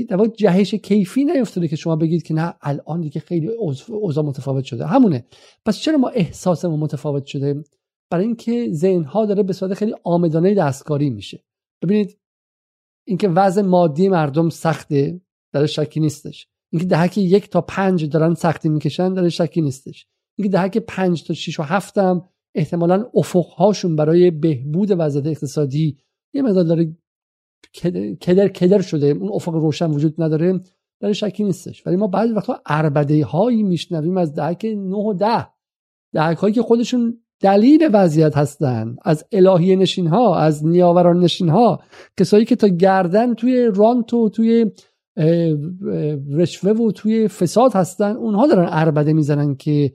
در جهش کیفی نیفتاده که شما بگید که نه الان دیگه خیلی اوضاع متفاوت شده. همونه. پس چرا ما احساسمون متفاوت شده؟ برای اینکه ذهنها داره به صورت خیلی آمدانه دستکاری میشه. ببینید اینکه وضع مادی مردم سخته در شکی نیستش. اینکه دهک یک تا پنج دارن سختی می‌کشن در شکی نیستش. اینکه دهک پنج تا شیش و هفتم احتمالا افقهاشون برای بهبود وضعیت اقتصادی یه مقدار داره کدر کدر شده اون افق روشن وجود نداره در شکی نیستش. ولی ما بعضی وقتا اربده هایی میشنویم از دهک 9 و 10 دهک هایی که خودشون دلیل وضعیت هستند از الهی نشین ها از نیاوران نشین ها کسایی که تا گردن توی رانت و توی رشوه و توی فساد هستن اونها دارن اربده می‌زنن که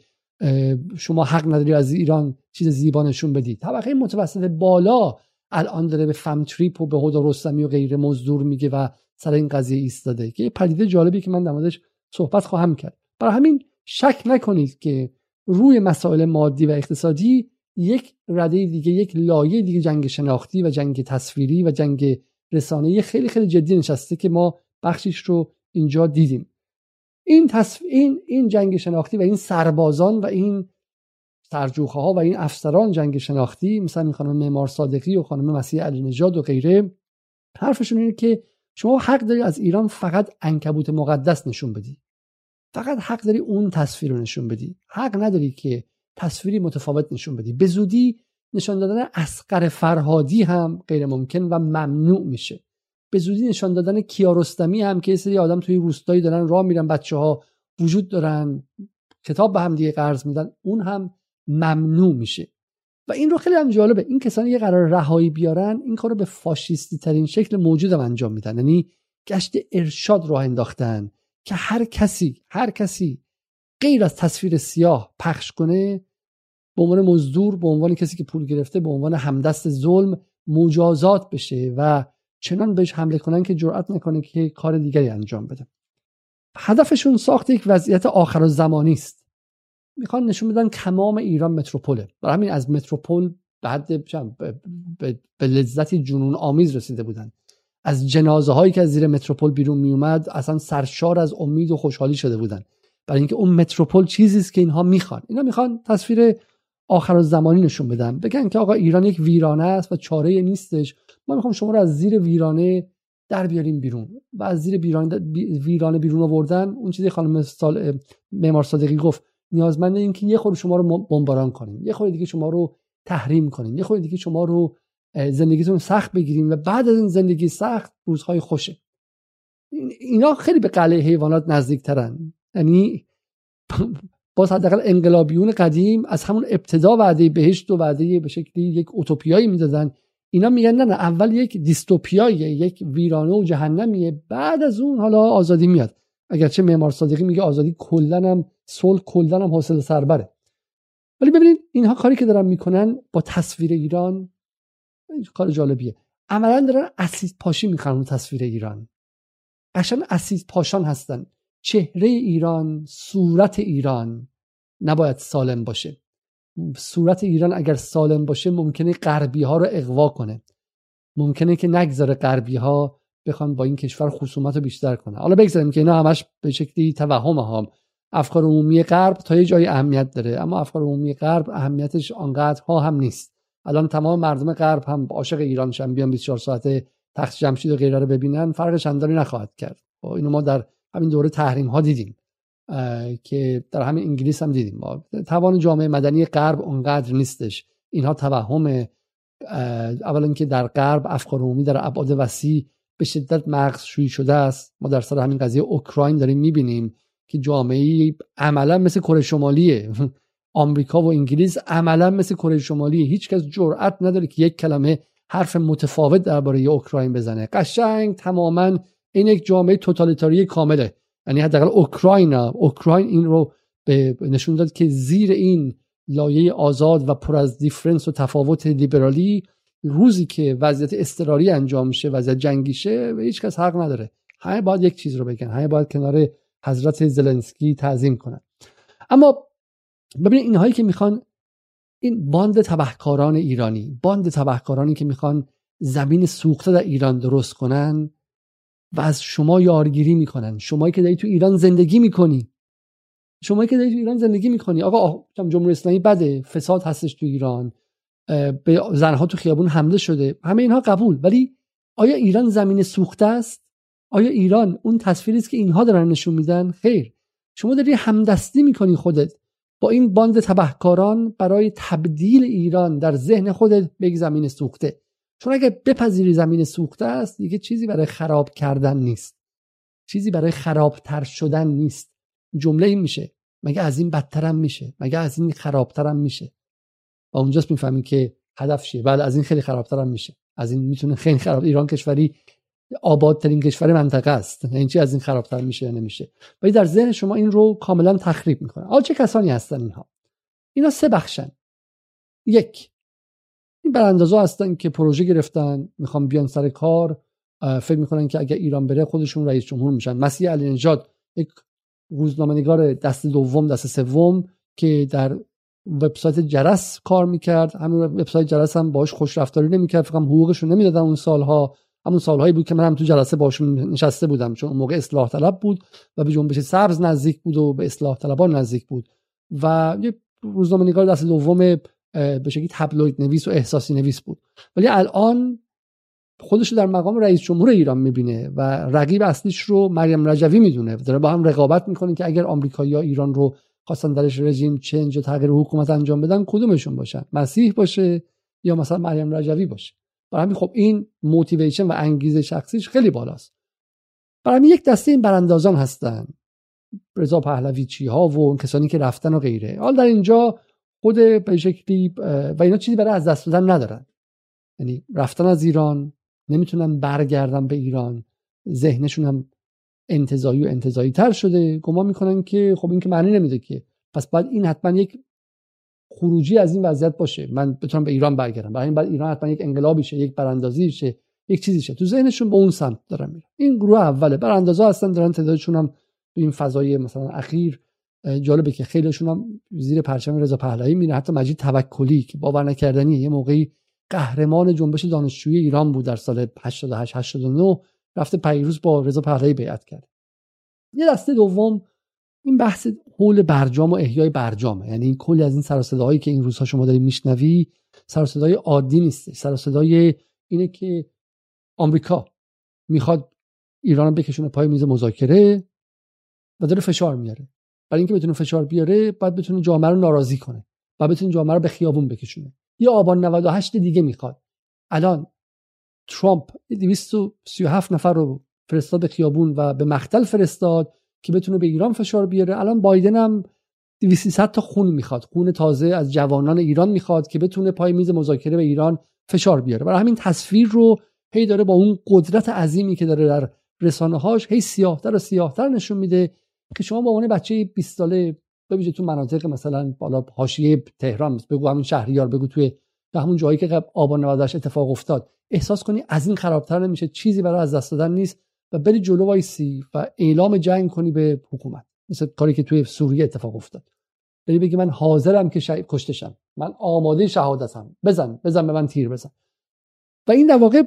شما حق نداری از ایران چیز زیبا نشون بدید طبقه متوسط بالا الان داره به فم تریپ و به هدا رستمی و غیره مزدور میگه و سر این قضیه ایستاده. که یه پدیده جالبی که من در صحبت خواهم کرد. برای همین شک نکنید که روی مسائل مادی و اقتصادی یک رده دیگه یک لایه دیگه جنگ شناختی و جنگ تصویری و جنگ رسانه‌ای خیلی خیلی جدی نشسته که ما بخشیش رو اینجا دیدیم. این, تصف... این این جنگ شناختی و این سربازان و این سرجوخه ها و این افسران جنگ شناختی مثلا این خانم معمار صادقی و خانم مسیح علی نژاد و غیره حرفشون اینه که شما حق داری از ایران فقط انکبوت مقدس نشون بدی فقط حق داری اون تصویر رو نشون بدی. حق نداری که تصویری متفاوت نشون بدی. به زودی نشان دادن اسقر فرهادی هم غیر ممکن و ممنوع میشه. به زودی نشان دادن کیارستمی هم که سری آدم توی روستایی دارن راه میرن بچه ها وجود دارن کتاب به هم دیگه قرض میدن اون هم ممنوع میشه. و این رو خیلی هم جالبه. این کسانی یه قرار رهایی بیارن این کار رو به فاشیستی ترین شکل موجود انجام میدن. یعنی گشت ارشاد راه انداختن. که هر کسی هر کسی غیر از تصویر سیاه پخش کنه به عنوان مزدور به عنوان کسی که پول گرفته به عنوان همدست ظلم مجازات بشه و چنان بهش حمله کنن که جرأت نکنه که کار دیگری انجام بده. هدفشون ساخت یک وضعیت آخر زمانی است. می‌خوان نشون بدن تمام ایران متروپوله. برای همین از متروپول بعد به لذتی جنون آمیز رسیده بودن. از جنازه هایی که از زیر متروپول بیرون می اومد اصلا سرشار از امید و خوشحالی شده بودن. برای اینکه اون متروپول چیزی است که اینها می‌خوان. اینا می‌خوان تصویر آخر زمانی نشون بدن. بگن که آقا ایران یک ویرانه است و چاره نیستش. ما می‌خوام شما رو از زیر ویرانه در بیاریم بیرون. و از زیر ویرانه بیرون آوردن اون چیزی خانم سال معمار صادقی گفت نیازمند این که یه خورده شما رو بمباران کنیم. یه خورده دیگه شما رو تحریم کنیم. یه خورده دیگه شما رو زندگیتون سخت بگیریم و بعد از این زندگی سخت روزهای خوشه. اینا خیلی به قلعه حیوانات نزدیک ترن یعنی باز حداقل انقلابیون قدیم از همون ابتدا وعده بهشت و وعده به شکلی یک اوتوپیایی می‌دادن. اینا میگن نه نه اول یک دیستوپیاییه یک ویرانه و جهنمیه. بعد از اون حالا آزادی میاد. اگرچه معمار صادقی میگه آزادی کلا هم صلح کلا هم حاصل سربره. ولی ببینید اینها کاری که دارن می‌کنن با تصویر ایران کار جالبیه. عملا دارن اسید پاشی می‌خوان تصویر ایران. قشن اسید پاشان هستن. چهره ایران صورت ایران نباید سالم باشه. صورت ایران اگر سالم باشه ممکنه غربی ها رو اقوا کنه. ممکنه که نگذاره غربی ها بخوان با این کشور خصومت رو بیشتر کنه. حالا بگذاریم که اینا همش به شکلی توهم هم افکار عمومی غرب تا یه جای اهمیت داره. اما افکار عمومی غرب اهمیتش آنقدر ها هم نیست. الان تمام مردم غرب هم عاشق ایران شن بیان 24 ساعته تخت جمشید و غیره رو ببینن فرق چندانی نخواهد کرد. با اینو ما در همین دوره تحریم ها دیدیم که در همین انگلیس هم دیدیم. ما توان جامعه مدنی غرب اونقدر نیستش. اینها توهم اولا که در غرب افکار عمومی در ابعاد وسیع به شدت مغز شویی شده است. ما در سر همین قضیه اوکراین داریم می‌بینیم که جامعه عملا مثل کره شمالیه. آمریکا و انگلیس عملا مثل کره شمالیه هیچکس جرأت نداره که یک کلمه حرف متفاوت درباره اوکراین بزنه. قشنگ تماما این یک جامعه توتالیتاری کامله. یعنی حداقل اوکراین اوکراین این رو به نشون داد که زیر این لایه آزاد و پر از difference و تفاوت لیبرالی روزی که وضعیت اضطراری انجام میشه وضعیت جنگیشه و هیچ کس حق نداره. همه باید یک چیز رو بگن. همه باید کنار حضرت زلنسکی تعظیم کنن. اما ببینید اینهایی که می‌خوان این باند تبهکاران ایرانی باند تبهکارانی که می‌خوان زمین سوخته در ایران درست کنن و از شما یارگیری می‌کنن. شمایی که داری تو ایران زندگی می‌کنی. شمایی که داری تو ایران زندگی می‌کنی. آقا جمهوری اسلامی بده. فساد هستش تو ایران. به زنها تو خیابون حمله شده. همه اینها قبول. ولی آیا ایران زمین سوخته است؟ آیا ایران اون تصویری است که اینها دارن نشون میدن؟ خیر. شما داری همدستی می‌کنی خودت. با این باند تبهکاران برای تبدیل ایران در ذهن خودت به یک زمین سوخته. چون اگه بپذیری زمین سوخته است دیگه چیزی برای خراب کردن نیست. چیزی برای خرابتر شدن نیست. جمله این میشه. مگه از این بدترم میشه؟ مگه از این خرابترم میشه؟ و اونجاست می‌فهمیم که هدف چیه. بعد از این خیلی خرابترم میشه. از این می‌تونه خیلی خراب. ایران کشوری آبادترین کشور منطقه است. این چی؟ از این خرابتر میشه یا نمیشه. ولی در ذهن شما این رو کاملا تخریب می‌کنه. حالا چه کسانی هستن اینها؟ اینا سه بخشن. یک این براندازا هستن که پروژه گرفتن می‌خوان بیان سر کار. فکر می‌کنن که اگر ایران بره خودشون رئیس جمهور میشن. مسیح علی نژاد یک روزنامه‌نگار دست دوم دست سوم که در وبسایت جرس کار می‌کرد. همین وبسایت جرس هم باش خوش رفتاری نمی‌کرد. فقط حقوقش رو نمی‌دادن اون سالها. همون سالهایی بود که من هم تو جلسه باشون نشسته بودم چون اون موقع اصلاح طلب بود و به جنبش سبز نزدیک بود و به اصلاح طلبان نزدیک بود. و یه روزنامه نگار دست دوم به شکلی تبلوید نویس و احساسی نویس بود. ولی الان خودش رو در مقام رئیس جمهور ایران می‌بینه و رقیب اصلیش رو مریم رجوی می‌دونه. داره با هم رقابت می‌کنه که اگر آمریکایی‌ها ایران رو خواستن درش رژیم چنج و تغییر حکومت انجام بدن کدومشون باشن؟ مسیح باشه یا مثلا مریم رجوی باشه؟ برای همین خب این موتیویشن و انگیزه شخصیش خیلی بالاست. برای همین یک دسته این براندازان هستن. رضا پهلوی چی ها و کسانی که رفتن و غیره. حال در اینجا خود به شکلی و اینا چیزی برای از دست دادن ندارن. یعنی رفتن از ایران نمی‌تونن برگردن به ایران. ذهنشون هم انتظایی و انتظایی تر شده. گمان می‌کنن که خب این که معنی نمیده که. پس باید این حتما یک خروجی از این وضعیت باشه. من بتونم به ایران برگردم. برای این بعد ایران حتما یک انقلابی شه یک براندازی شه یک چیزی شه تو ذهنشون به اون سمت دارن میرن. این گروه اوله. براندازا هستن دارن تعدادشون هم تو این فضای مثلا اخیر جالبه که خیلیشون هم زیر پرچم رضا پهلوی میره. حتی مجید توکلی که باور نکردنیه یه موقعی قهرمان جنبش دانشجویی ایران بود در سال 88 89 رفته پیروز با رضا پهلوی بیعت کرد. یه دسته دوم این بحث حول برجام و احیای برجامه. یعنی این کلی از این سر که این روزها شما داری میشنوی سر عادی نیست سر اینه که آمریکا می‌خواد ایران بکشونه پای میز مذاکره و داره فشار میاره. برای اینکه بتونه فشار بیاره باید بتونه جامعه رو ناراضی کنه و بتونه جامعه رو به خیابون بکشونه. یه آبان 98 دیگه می‌خواد. الان ترامپ 237 نفر رو فرستاد به خیابون و به مختل فرستاد. که بتونه به ایران فشار بیاره. الان بایدن هم 200 تا خون می‌خواد. خون تازه از جوانان ایران می‌خواد که بتونه پای میز مذاکره به ایران فشار بیاره. برای همین تصویر رو هی داره با اون قدرت عظیمی که داره در رسانه هاش هی سیاهتر و سیاهتر نشون میده که شما با اون بچه 20 ساله ببینید تو مناطق مثلا بالا حاشیه تهران بگو همین شهریار بگو توی همون جایی که آبان 98 اتفاق افتاد. احساس کنی از این خرابتر نمیشه. چیزی برای از دست دادن نیست. و بری جلو وایسی و اعلام جنگ کنی به حکومت. مثل کاری که توی سوریه اتفاق افتاد. بری بگی من حاضرم که شهید کشتشم من آماده شهادتم. بزن بزن به من تیر بزن. و این در واقع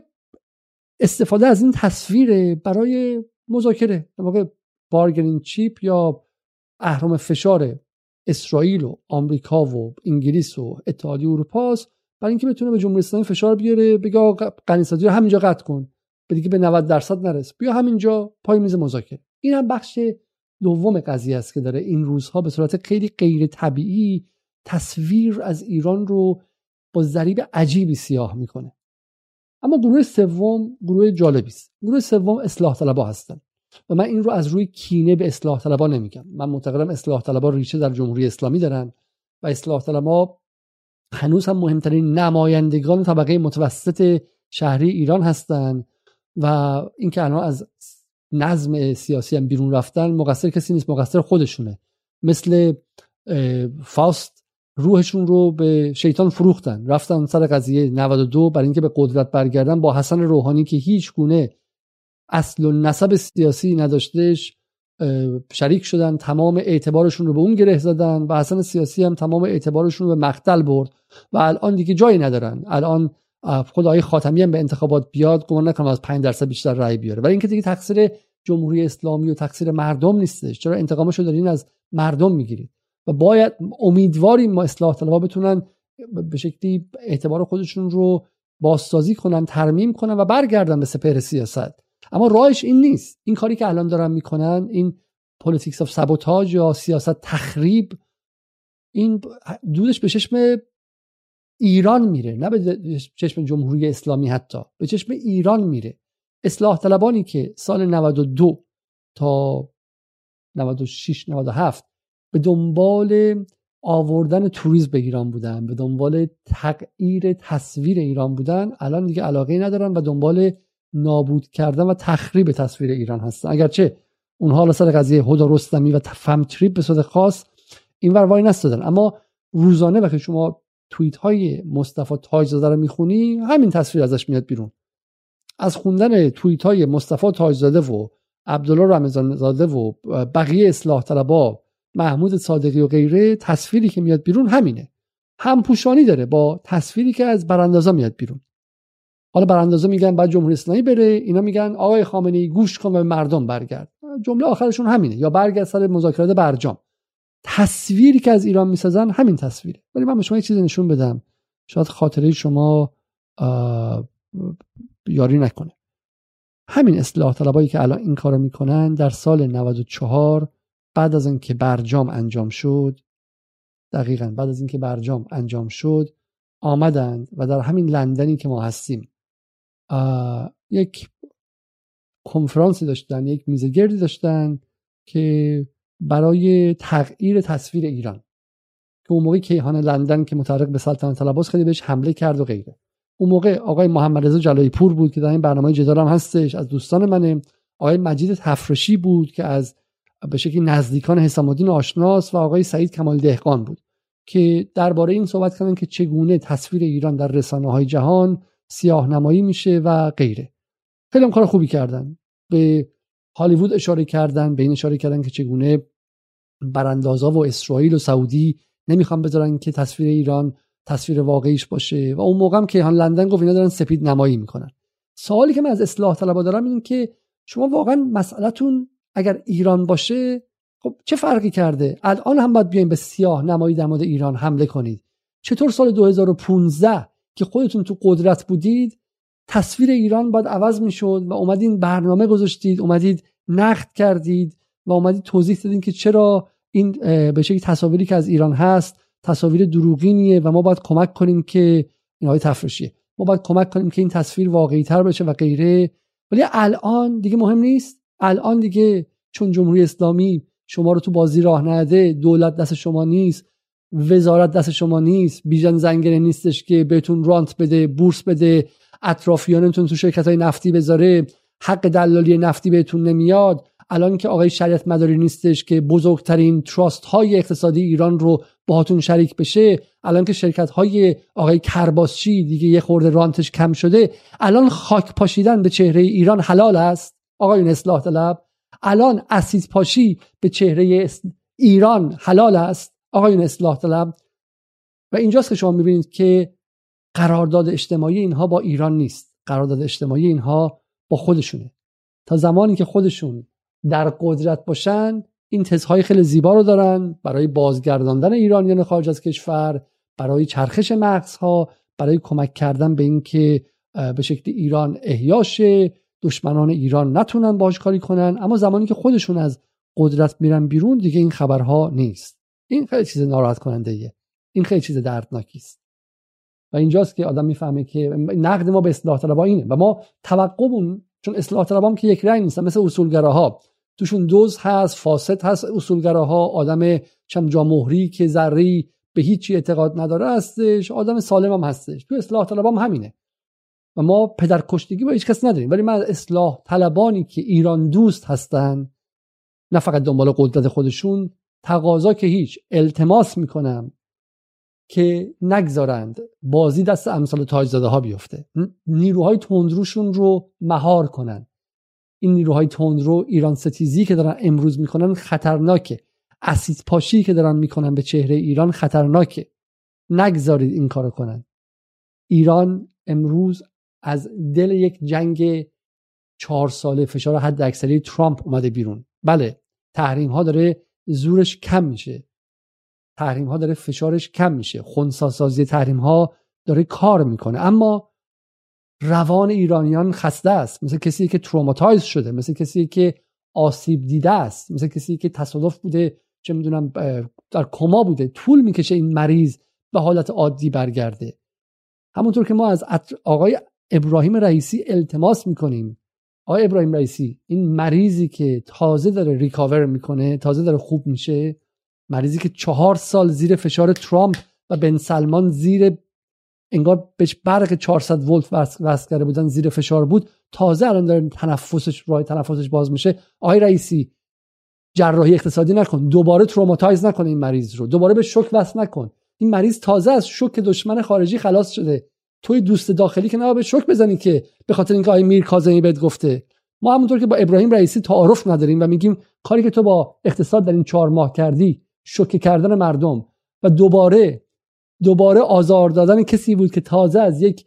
استفاده از این تصویر برای مذاکره در واقع بارگرین چیپ یا اهرام فشار اسرائیل و آمریکا و انگلیس و اتحادیه اروپا برای اینکه بتونه به جمهوری اسلامی فشار بیاره بگه رو همینجا قطع کن. دیگه به 90 درصد نرس بیا همینجا پای میز مذاکره. این هم بخش دوم قضیه است که داره این روزها به صورت خیلی غیر طبیعی تصویر از ایران رو با ذریب عجیبی سیاه می‌کنه. اما گروه سوم گروه جالبی است. گروه سوم اصلاح طلبا هستن و من این رو از روی کینه به اصلاح طلبا نمیگم. من معتقدم اصلاح طلبا ریشه در جمهوری اسلامی دارن و اصلاح طلبا هنوز هم مهمترین نمایندگان طبقه متوسط شهری ایران هستند و اینکه الان از نظم سیاسی هم بیرون رفتن مقصر کسی نیست مقصر خودشونه. مثل فاست روحشون رو به شیطان فروختن. رفتن سر قضیه 92 برای اینکه به قدرت برگردن با حسن روحانی که هیچ گونه اصل و نسب سیاسی نداشتش شریک شدن تمام اعتبارشون رو به اون گره زدن و حسن سیاسی هم تمام اعتبارشون رو به مقتل برد. و الان دیگه جایی ندارن. الان خود آقای خاتمی هم به انتخابات بیاد گمان نکنم از 5 درصد بیشتر رأی بیاره. ولی اینکه دیگه تقصیر جمهوری اسلامی و تقصیر مردم نیستش. چرا انتقامش رو دارین از مردم می‌گیرید؟ و باید امیدواریم ما اصلاح طلبها بتونن به شکلی اعتبار خودشون رو بازسازی کنن ترمیم کنن و برگردن به سپهر سیاست. اما راهش این نیست. این کاری که الان دارن می‌کنن این politics of sabotage یا سیاست تخریب این دودش به چشم ایران میره نه به چشم جمهوری اسلامی حتی به چشم ایران میره. اصلاح طلبانی که سال 92 تا 96 97 به دنبال آوردن توریسم به ایران بودن به دنبال تغییر تصویر ایران بودن الان دیگه علاقه ندارن و دنبال نابود کردن و تخریب تصویر ایران هستن. اگرچه اونها حالا سر قضیه هدا رستمی و فم تریپ به صورت خاص این ور وای نستادن. اما روزانه وقتی شما توییت های مصطفی تاجزاده رو می‌خونی همین تصویر ازش میاد بیرون. از خوندن توییت های مصطفی تاجزاده و عبدالله رمضان زاده و بقیه اصلاح طلبا محمود صادقی و غیره تصویری که میاد بیرون همینه. هم پوشانی داره با تصویری که از براندازا میاد بیرون. حالا براندازا میگن بعد جمهوری اسلامی بره اینا میگن آقای خامنه ای گوش کن و مردم برگرد. جمله آخرشون همینه. یا برگرد سر مذاکرات برجام. تصویری که از ایران می‌سازن همین تصویره. ولی من به شما یه چیزی نشون بدم. شاید خاطره شما یاری نکنه. همین اصلاح طلبایی که الان این کارو می‌کنن در سال 94 بعد از اینکه برجام انجام شد دقیقا بعد از اینکه برجام انجام شد آمدند و در همین لندنی که ما هستیم یک کنفرانسی داشتن یک میزه گردی داشتن که برای تغییر تصویر ایران. که اون موقع کیهان لندن که متعلق به سلطنت عباس خیلی بهش حمله کرد و غیره. اون موقع آقای محمد رضا جلایی پور بود که در این برنامه جدال هم هستش از دوستان منه. آقای مجید تفرشی بود که از به شکلی نزدیکان حسام الدین آشناس و آقای سعید کمال دهقان بود. که درباره این صحبت کردن که چگونه تصویر ایران در رسانه های جهان سیاه نمایی میشه و غیره. خیلی هم کار خوبی کردن. به هالیوود اشاره کردن به این اشاره کردن که چگونه براندازا و اسرائیل و سعودی نمی‌خوان بذارن که تصویر ایران تصویر واقعیش باشه. و اون موقع هم که هان لندن گفت اینا دارن سپید نمایی می‌کنن. سوالی که من از اصلاح طلبا دارم این که شما واقعا مسئلهتون اگر ایران باشه خب چه فرقی کرده؟ الان هم باید بیاین به سیاه نمایی در مورد ایران حمله کنید. چطور سال 2015 که خودتون تو قدرت بودید تصویر ایران باید عوض می‌شد و اومدین برنامه گذاشتید اومدید نقد کردید و اومدید توضیح دادین که چرا این به شکلی تصاویری که از ایران هست تصاویر دروغینیه و ما باید کمک کنیم که این های تفرشیه. ما باید کمک کنیم که این تصویر واقعی تر بشه و غیره. ولی الان دیگه مهم نیست. الان دیگه چون جمهوری اسلامی شما رو تو بازی راه نده دولت دست شما نیست وزارت دست شما نیست بیژن زنگره نیستش که بهتون رانت بده بورس بده اطرافیانتون تو شرکت های نفتی بذاره حق دلالی نفتی بهتون نمیاد. الان که آقای شریعت مداری نیستش که بزرگترین تراست های اقتصادی ایران رو باهاتون شریک بشه الان که شرکت های آقای کرباسچی دیگه یه خورده رانتش کم شده الان خاک پاشیدن به چهره ایران حلال است؟ آقای اصلاح طلب الان اسید پاشی به چهره ایران حلال است؟ آقای اصلاح طلب. و اینجاست که شما می‌بینید که قرارداد اجتماعی اینها با ایران نیست. قرارداد اجتماعی اینها با خودشونه. تا زمانی که خودشون در قدرت باشن این تزهای خیلی زیبا رو دارن برای بازگرداندن ایرانیان خارج از کشور برای چرخش مغزها برای کمک کردن به اینکه به شکل ایران احیاشه دشمنان ایران نتونن باش کاری کنن اما زمانی که خودشون از قدرت میرن بیرون دیگه این خبرها نیست. این خیلی چیز ناراحت کننده ایه. این خیلی چیز دردناکی است. و اینجاست که آدم می‌فهمه که نقد ما به اصلاح طلبها اینه و ما توقعمون چون اصلاح طلبام که یک رنگ نیستن مثل اصولگراها. توشون دوز هست فاسد هست. اصولگراها آدم چم جامهری که ذری به هیچی اعتقاد نداره هستش آدم سالم هم هستش. تو اصلاح طلبام همینه. و ما پدر کشتگی با هیچ کس نداریم. ولی من اصلاح طلبانی که ایران دوست هستن نه فقط دنبال قدرت خودشون تقاضا که هیچ التماس می‌کنم که نگذارند بازی دست امثال تاجزاده ها بیفته نیروهای تندروشون رو مهار کنن. این نیروهای تندرو ایران ستیزی که دارن امروز می‌کنن خطرناکه. اسید پاشی که دارن می‌کنن به چهره ایران خطرناکه. نگذارید این کارو کنن. ایران امروز از دل یک جنگ چهار ساله فشار حد اکثری ترامپ اومده بیرون. بله تحریم ها داره زورش کم میشه. تحریم ها داره فشارش کم میشه. خونساسازی تحریم ها داره کار می‌کنه. اما روان ایرانیان خسته است. مثل کسی که traumatize شده مثل کسی که آسیب دیده است مثل کسی که تصادف بوده چه می‌دونم در کما بوده. طول می‌کشه این مریض به حالت عادی برگرده. همونطور که ما از آقای ابراهیم رئیسی التماس می‌کنیم. آقای ابراهیم رئیسی این مریضی که تازه داره recover می‌کنه تازه داره خوب میشه مریضی که چهار سال زیر فشار ترامپ و بن سلمان زیر انگار بهش برق 400 ولت وصل کرده بودن زیر فشار بود. تازه الان داره تنفسش راه تنفسش باز میشه. آقای رئیسی جراحی اقتصادی نکن. دوباره traumatize نکن این مریض رو. دوباره به شوک وصل نکن. این مریض تازه از شوک دشمن خارجی خلاص شده. توی دوست داخلی که نه به شوک بزنی که به خاطر اینکه آقای میر کاظمی بهت گفته. ما همونطور که با ابراهیم رئیسی تعارف نداریم و میگیم کاری که تو با اقتصاد در این چهار ماه کردی شوکه کردن مردم و دوباره دوباره آزار دادن کسی بود که تازه از یک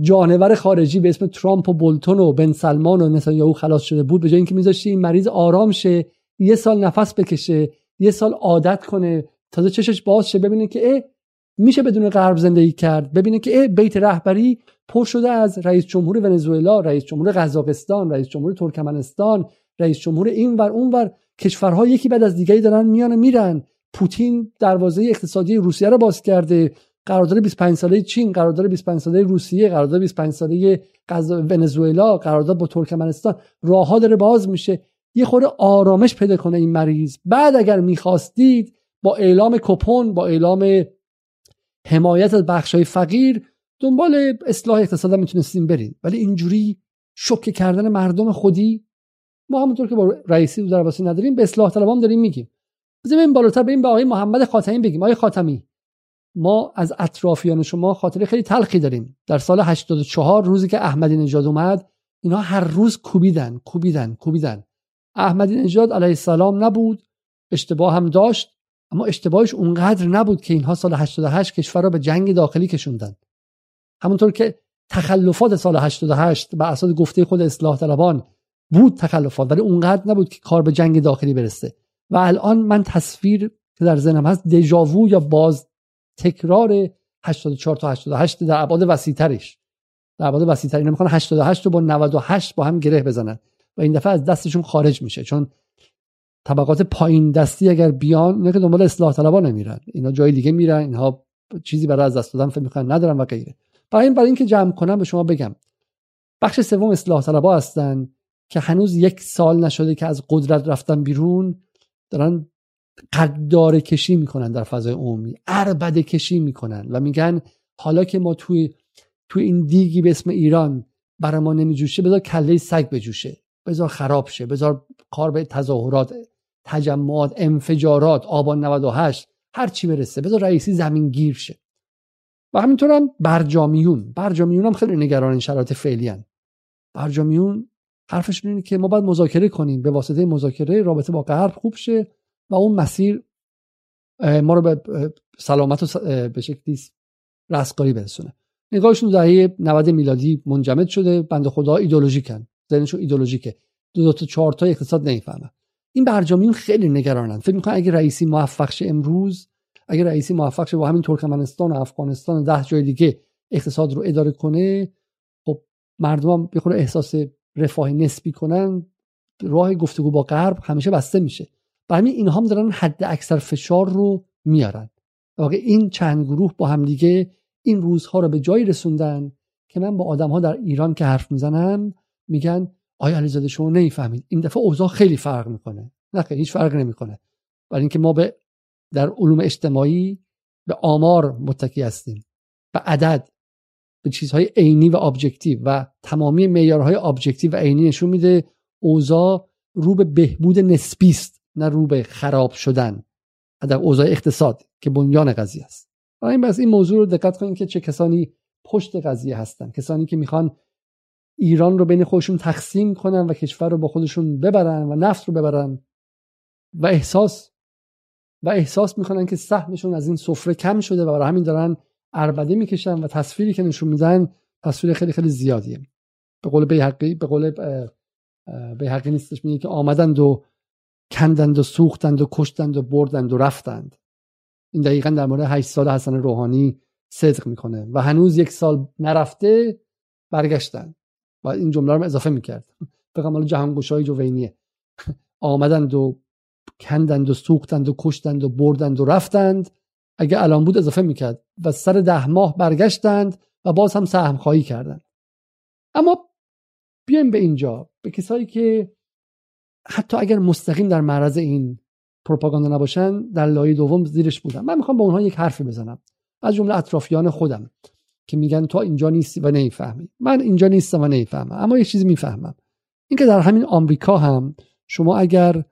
جانور خارجی به اسم ترامپ و بولتون و بن سلمان و نتانیاهو خلاص شده بود به جای اینکه میذاشتی این مریض آرام شه یه سال نفس بکشه یه سال عادت کنه تازه چشش باز شه ببینه که اه میشه بدون غرب زندگی کرد. ببینه که اه بیت رهبری پر شده از رئیس جمهور ونزوئلا رئیس جمهور قزاقستان رئیس جمهور ترکمنستان رئیس جمهور این ور اون ور کشورها یکی بعد از دیگری دارن میان میرن. پوتین دروازه اقتصادی روسیه رو باز کرده. قرارداد 25 ساله چین قرارداد 25 ساله روسیه قرارداد 25 ساله ونزوئلا قرارداد با ترکمنستان. راهها داره باز میشه. یه خورده آرامش پیدا کنه این مریض. بعد اگر می‌خواستید با اعلام کپون با اعلام حمایت از بخشای فقیر دنبال اصلاح اقتصاد می‌تونستیم بریم. ولی اینجوری شوکه کردن مردم خودی ما همونطور که با رئیسی در نداریم به اصلاح طلبان داریم میگیم. بزنیم بالاتر بریم به آقای محمد خاتمی بگیم. آقای خاتمی ما از اطرافیان شما خاطره خیلی تلخی داریم. در سال 84 روزی که احمدی نژاد اومد اینا هر روز کوبیدن کوبیدن کوبیدن. احمدی نژاد علیه السلام نبود اشتباه هم داشت اما اشتباهش اونقدر نبود که اینها سال 88 کشور را به جنگ داخلی کشوندن. همونطور که تخلفات سال 88 به اساس گفته خود اصلاح طلبان بود تخلفات ولی اونقدر نبود که کار به جنگ داخلی برسه. و الان من تصویر که در ذهنم هست دژاوو یا باز تکرار 84 تا 88 در ابعاد وسیعترش. در ابعاد وسیعتر اینا می‌خوان 88 رو با 98 با هم گره بزنن و این دفعه از دستشون خارج میشه. چون طبقات پایین دستی اگر بیان نه که دنبال اصلاح طلبا نمیرن. اینا جای دیگه میرن. اینها چیزی برای از دست دادن فکر ندارن و غیره. برای این برای اینکه جمع کنم به شما بگم. بخش سوم اصلاح طلبا هستن که هنوز یک سال نشده که از قدرت رفتن بیرون. دارن قدار کشی می‌کنن در فضای عمومی اربد کشی می‌کنن و میگن حالا که ما توی توی این دیگی به اسم ایران برای ما نمیجوشه بذار کله سگ بجوشه بذار خراب شه بذار کار به تظاهرات تجمعات انفجارات آبان 98 هر چی برسه بذار رئیسی زمین گیر شه و همینطور هم برجامیون برجامیون هم خیلی نگران این شرایط فعلی هن. برجامیون حرفشون اینه که ما باید مذاکره کنیم. به واسطه مذاکره رابطه با غرب خوب شه و اون مسیر ما رو به سلامت و به شکلی رستگاری برسونه. نگاهشون دهه 90 میلادی منجمد شده. بند خدا ایدولوژیکن ذهنشون ایدولوژیکه دو, دو تا چهار تا اقتصاد نمی‌فهمن. این برجامیون خیلی نگرانن. فکر می‌کنن اگه رئیسی موفق شه امروز اگه رئیسی موفق شه با همین ترکمنستان و افغانستان و ده جای دیگه اقتصاد رو اداره کنه خب مردم هم احساس رفاه نسبی کنن راه گفتگو با غرب همیشه بسته میشه. برای اینها هم دارن حد اکثر فشار رو میارن. واقع این چند گروه با همدیگه این روزها رو به جایی رسوندن که من با آدم ها در ایران که حرف می‌زنم میگن آیا علیزاده شما نمی‌فهمید؟ این دفعه اوضاع خیلی فرق می‌کنه. نه هیچ فرق نمی‌کنه. برای اینکه ما به در علوم اجتماعی به آمار متکی هستیم. به عدد. به چیزهای عینی و objective و تمامی معیارهای objective و عینی نشون میده اوضاع رو به بهبود نسبی است نه رو به خراب شدن. در اوضاع اقتصاد که بنیان قضیه است. این بس این موضوع رو دقت کنید که چه کسانی پشت قضیه هستن. کسانی که می‌خوان ایران رو بین خودشون تقسیم کنن و کشور رو با خودشون ببرن و نفت رو ببرن. و احساس و احساس می‌کنن که سهمشون از این سفره کم شده و برای همین دارن اربده می‌کشن و تصویری که نشون میدن تصویر خیلی خیلی زیادیه. به قول بیحقی به قول بیحقی نیستش میگه که آمدند و کندند و سوختند و کشتند و بردند و رفتند. این دقیقا در مورد 8 سال حسن روحانی صدق می‌کنه و هنوز یک سال نرفته برگشتن و این جمله رو اضافه می‌کرد. بگم حالا جهانگوشای جوینیه. آمدند و کندند و سوختند و کشتند و بردند و رفتند. اگه الان بود اضافه می‌کرد. و سر ده ماه برگشتند و باز هم سهم خواهی کردند. اما بیایم به اینجا به کسایی که حتی اگر مستقیم در معرض این پروپاگاندا نباشن در لایه دوم زیرش بودن. من می‌خوام با اونها یک حرفی بزنم. از جمله اطرافیان خودم که میگن تو اینجا نیستی و نمی‌فهمی. من اینجا نیستم و نمی‌فهمم. اما یه چیزی می‌فهمم. اینکه در همین آمریکا هم شما اگر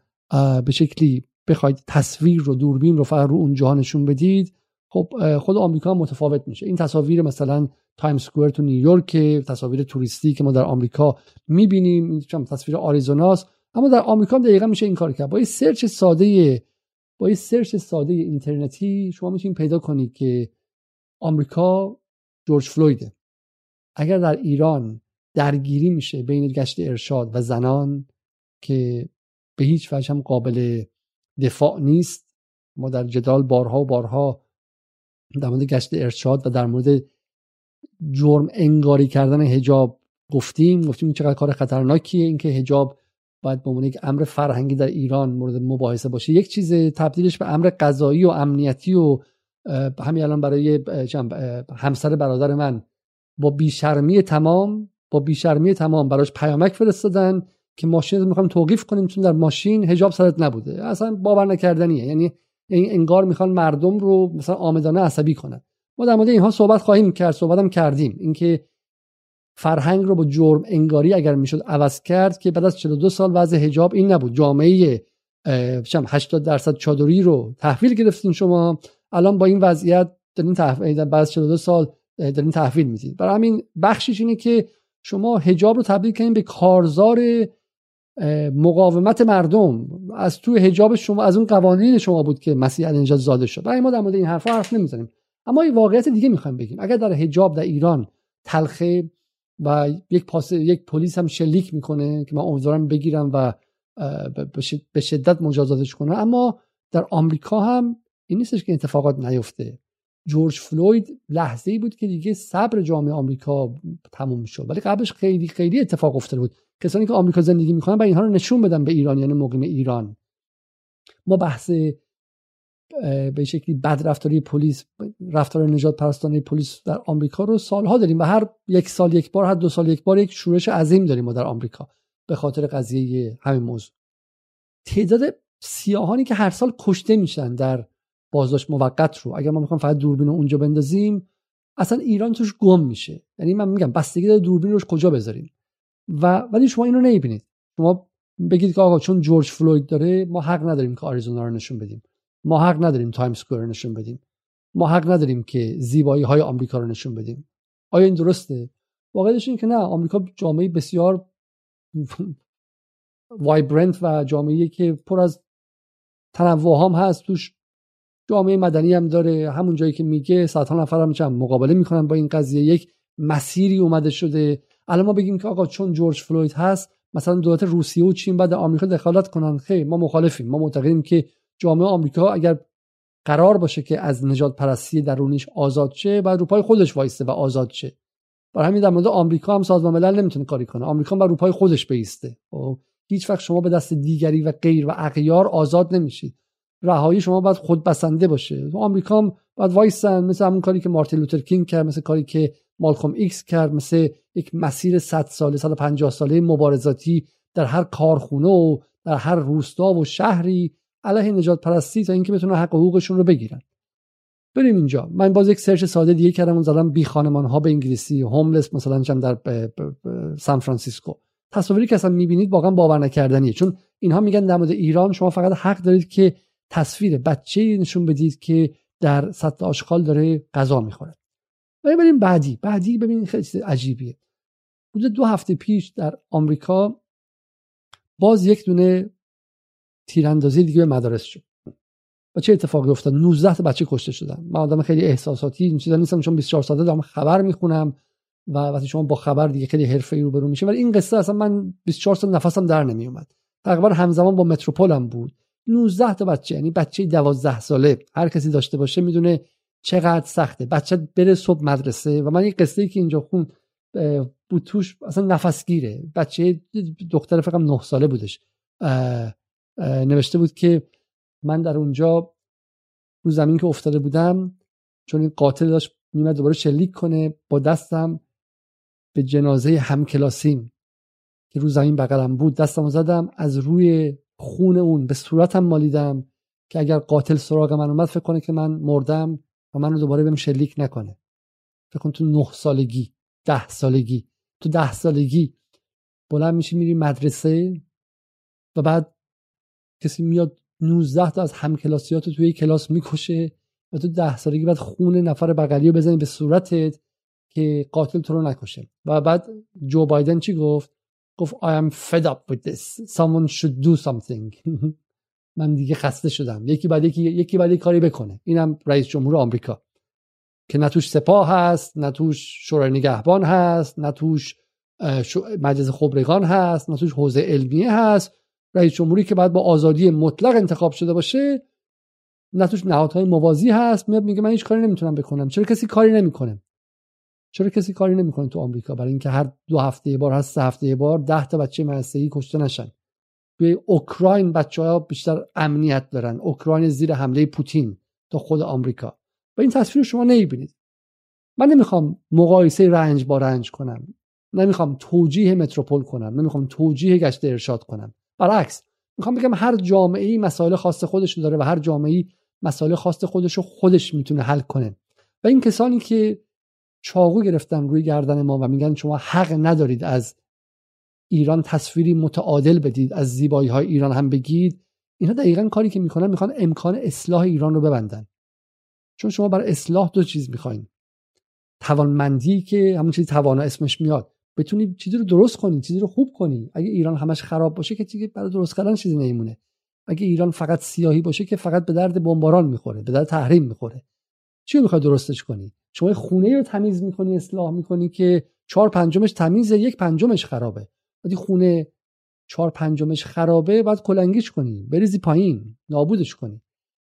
به شکلی بخواید تصویر رو دوربین رو فقط رو اون جهانشون بدید خب خود آمریکا متفاوت میشه. این تصاویر مثلا Time Square تو نیویورک تصاویر توریستی که ما در آمریکا می‌بینیم تصویر آریزوناست. اما در آمریکا دقیقا میشه این کار کرد. با یه search ساده با یه search ساده اینترنتی شما می‌تونید پیدا کنید که آمریکا جورج فلویده. اگر در ایران درگیری میشه بین گشت ارشاد و زنان که به هیچ وجه هم قابل دفاع نیست ما در جدال بارها و بارها در مورد گشت ارشاد و در مورد جرم انگاری کردن هجاب گفتیم. گفتیم چقدر کار خطرناکیه. اینکه هجاب باید به عنوان یک امر فرهنگی در ایران مورد مباحثه باشه. یک چیز تبدیلش به امر قضایی و امنیتی و همین الان برای همسر برادر من با بیشرمی تمام با بیشرمی تمام براش پیامک فرستادن که ماشین رو می‌خوام توقیف کنیم چون در ماشین هجاب سرت نبوده. اصلا باور نکردنیه. یعنی انگار می‌خوان مردم رو مثلا آمدانه عصبی کنن. ما در مورد اینها صحبت خواهیم کرد صحبت هم کردیم. اینکه فرهنگ رو با جرم انگاری اگر می‌شد عوض کرد که بعد از 42 سال وضع حجاب این نبود. جامعه 80 درصد چادری رو تحویل گرفتین شما. الان با این وضعیت دارین تحویل بعد از 42 سال دارین تحویل می‌دید برای همین بخشش اینه که شما حجاب رو تبدیل کنید به کارزار مقاومت مردم. از تو حجاب شما از اون قوانین شما بود که مسیح نجات زاده شد. برای ما در مورد این حرفا حرف نمی‌زنیم. اما یه واقعیت دیگه می‌خوایم بگیم. اگر در حجاب در ایران تلخه و یک پاس یک پلیس هم شلیک می‌کنه که من امیدوارم بگیرم و به شدت مجازاتش کنه. اما در آمریکا هم این نیستش که اتفاقات نیفته. جورج فلوید لحظه ای بود که دیگه صبر جامعه آمریکا تموم شد. ولی قبلش خیلی خیلی اتفاق افتاده بود. کسانی که آمریکا زندگی می‌کنن و اینها رو نشون بدن به ایرانیان مقیم ایران. ما بحث به شکلی بد رفتاری پلیس رفتار نجات پرستانه پلیس در آمریکا رو سالها داریم و هر یک سال یک بار هر دو سال یک بار یک شورش عظیم داریم ما در آمریکا به خاطر قضیه همین موضوع. تعداد سیاهانی که هر سال کشته میشن در بازداشت موقت رو. اگر ما می‌خوام فقط دوربین رو اونجا بندازیم اصلا ایران توش گم میشه. یعنی من میگم بستگی داره دوربین روش کجا بذاریم؟ و ولی شما اینو نمی‌بینید. شما بگید که آقا چون جورج فلوید داره ما حق نداریم که آریزونا رو نشون بدیم. ما حق نداریم Time Square نشون بدیم. ما حق نداریم که زیبایی های آمریکا رو نشون بدیم. آیا این درسته؟ واقعیتش این که نه. آمریکا جامعه بسیار وایبرنت و جامعه که پر از تنوع هم هست. توش جامعه مدنی هم داره. همون جایی که میگه صدها نفر هم چند مقابله می‌کنن با این قضیه. یک مسیری اومده شده. الان ما بگیم که آقا چون جورج فلوید هست مثلا دولت روسیه و چین بعد آمریکا دخالت کنن. خیر ما مخالفیم. ما معتقدیم که جامعه آمریکا اگر قرار باشه که از نژادپرستی درونیش آزاد شه بعد رو پای خودش وایسته و آزاد شه. برای همین در مورد آمریکا هم سازمان ملل نمی‌تونه کاری کنه. آمریکا باید رو پای خودش بایسته. خب هیچ وقت شما به دست دیگری و غیر و اغیار آزاد نمیشید. رهایی شما باید خود بسنده باشه. آمریکا هم باید وایسن مثل همون کاری که مارتین لوتر کینگ کرد مثل کاری که مالکوم ایکس کرد مثل یک مسیر 100 ساله 150 ساله مبارزاتی در هر کارخونه و در هر روستا و شهری علیه نجات پرستی تا اینکه بتونن حق حقوقشون رو بگیرن. بریم اینجا. من باز یک search ساده دیگه کردم و زدم بی خانمان ها به انگلیسی. homeless مثلا چند در سان فرانسیسکو. تصاویری که اصلا می‌بینید واقعا باور نکردنیه. چون اینها میگن در مورد ایران شما فقط حق دارید که تصویر بچه نشون بدید که در سطل آشغال داره غذا می‌خوره. و بریم بعدی. بعدی ببینید خیلی عجیبیه. حدود دو هفته پیش در آمریکا باز یک دونه تیراندازی دیگه به مدارس شد. و چه اتفاقی افتاد؟ 19 تا بچه کشته شدن. من آدم خیلی احساساتی این چیزا نیستم چون 24 ساعته دارم خبر می‌خونم و وقتی شما با خبر دیگه خیلی حرفه‌ای رو برو میشه ولی این قصه اصلا من 24 سال نفسم در نمیومد. تقریبا همزمان با متروپولم بود. 19 تا بچه یعنی بچه 12 ساله. هر کسی داشته باشه می‌دونه چقدر سخته. بچه بره صبح مدرسه و من این قصه ای که اینجا خون بود توش اصلا نفسگیره. بچه دختر فقط 9 ساله بودش. نوشته بود که من در اونجا رو زمین که افتاده بودم چون این قاتل داشت میمد دوباره شلیک کنه با دستم به جنازه همکلاسیم که رو زمین بغلم بود. دستم زدم از روی خون اون به صورتم مالیدم که اگر قاتل سراغ من اومد فکر کنه که من مردم و منو دوباره بهم شلیک نکنه. فکر کن تو نه سالگی ده سالگی. تو ده سالگی بلند میشی میری مدرسه و بعد کسی میاد 19 تا از همکلاسیات توی کلاس می‌کشه و تو ده سالگی بعد خون نفر بغلی رو بزنی به صورتت که قاتل تو رو نکشه. و بعد جو بایدن چی گفت؟ گفت I am fed up with this. Someone should do something. من دیگه خسته شدم. یکی بعد یکی یکی بعد کاری بکنه. اینم رئیس جمهور آمریکا. که نه توش سپاه هست نه توش شورای نگهبان هست نه توش مجلس خبرگان هست نه توش حوزه علمیه هست. رئیس جمهوری که بعد با آزادی مطلق انتخاب شده باشه نه توش نهادهای موازی هست. میاد میگه من هیچ کاری نمی‌تونم بکنم. چرا کسی کاری نمی‌کنه؟ چرا کسی کاری نمی‌کنه تو آمریکا؟ برای اینکه هر دو هفته بار هر سه هفته بار ده تا بچه مدرسه‌ای کشته نشن. توی اوکراین بچه ها بیشتر امنیت دارن. اوکراین زیر حمله پوتین تا خود آمریکا. و این تصویر شما نمی‌بینید. من نمی‌خوام مقایسه رنج با رنج کنم. نمی‌خوام توجیه متروپول کنم. نمی‌خوام توجیه گشت ارشاد کنم. برعکس می‌خوام بگم هر جامعه ای مسائل خاص خودش داره و هر جامعه ای مسائل خاص خودش رو خودش می‌تونه حل کنه. و این کسانی که چاقو گرفتن روی گردن ما و میگن شما حق ندارید از ایران تصویری متعادل بدید از زیبایی های ایران هم بگید. اینها دقیقا کاری که می‌کنن می‌خوان امکان اصلاح ایران رو ببندن. چون شما بر اصلاح دو چیز می‌خواین. توانمندی که همون چیزی توانا اسمش میاد. بتونی چیزی رو درست کنی چیزی رو خوب کنی اگه ایران همش خراب باشه که چیزی برای درست کردن چیزی نمیمونه. اگه ایران فقط سیاهی باشه که فقط به درد بمباران می‌خوره به درد تحریم می‌خوره. چی می‌خوای درستش کنی؟ شما خونه رو تمیز می‌کنی اصلاح می‌کنی که چهار پنجمش تمیزه یک پنجمش خرابه. وقتی خونه چهار پنجمش خرابه باید کلنگیش کنی بریزی پایین نابودش کنی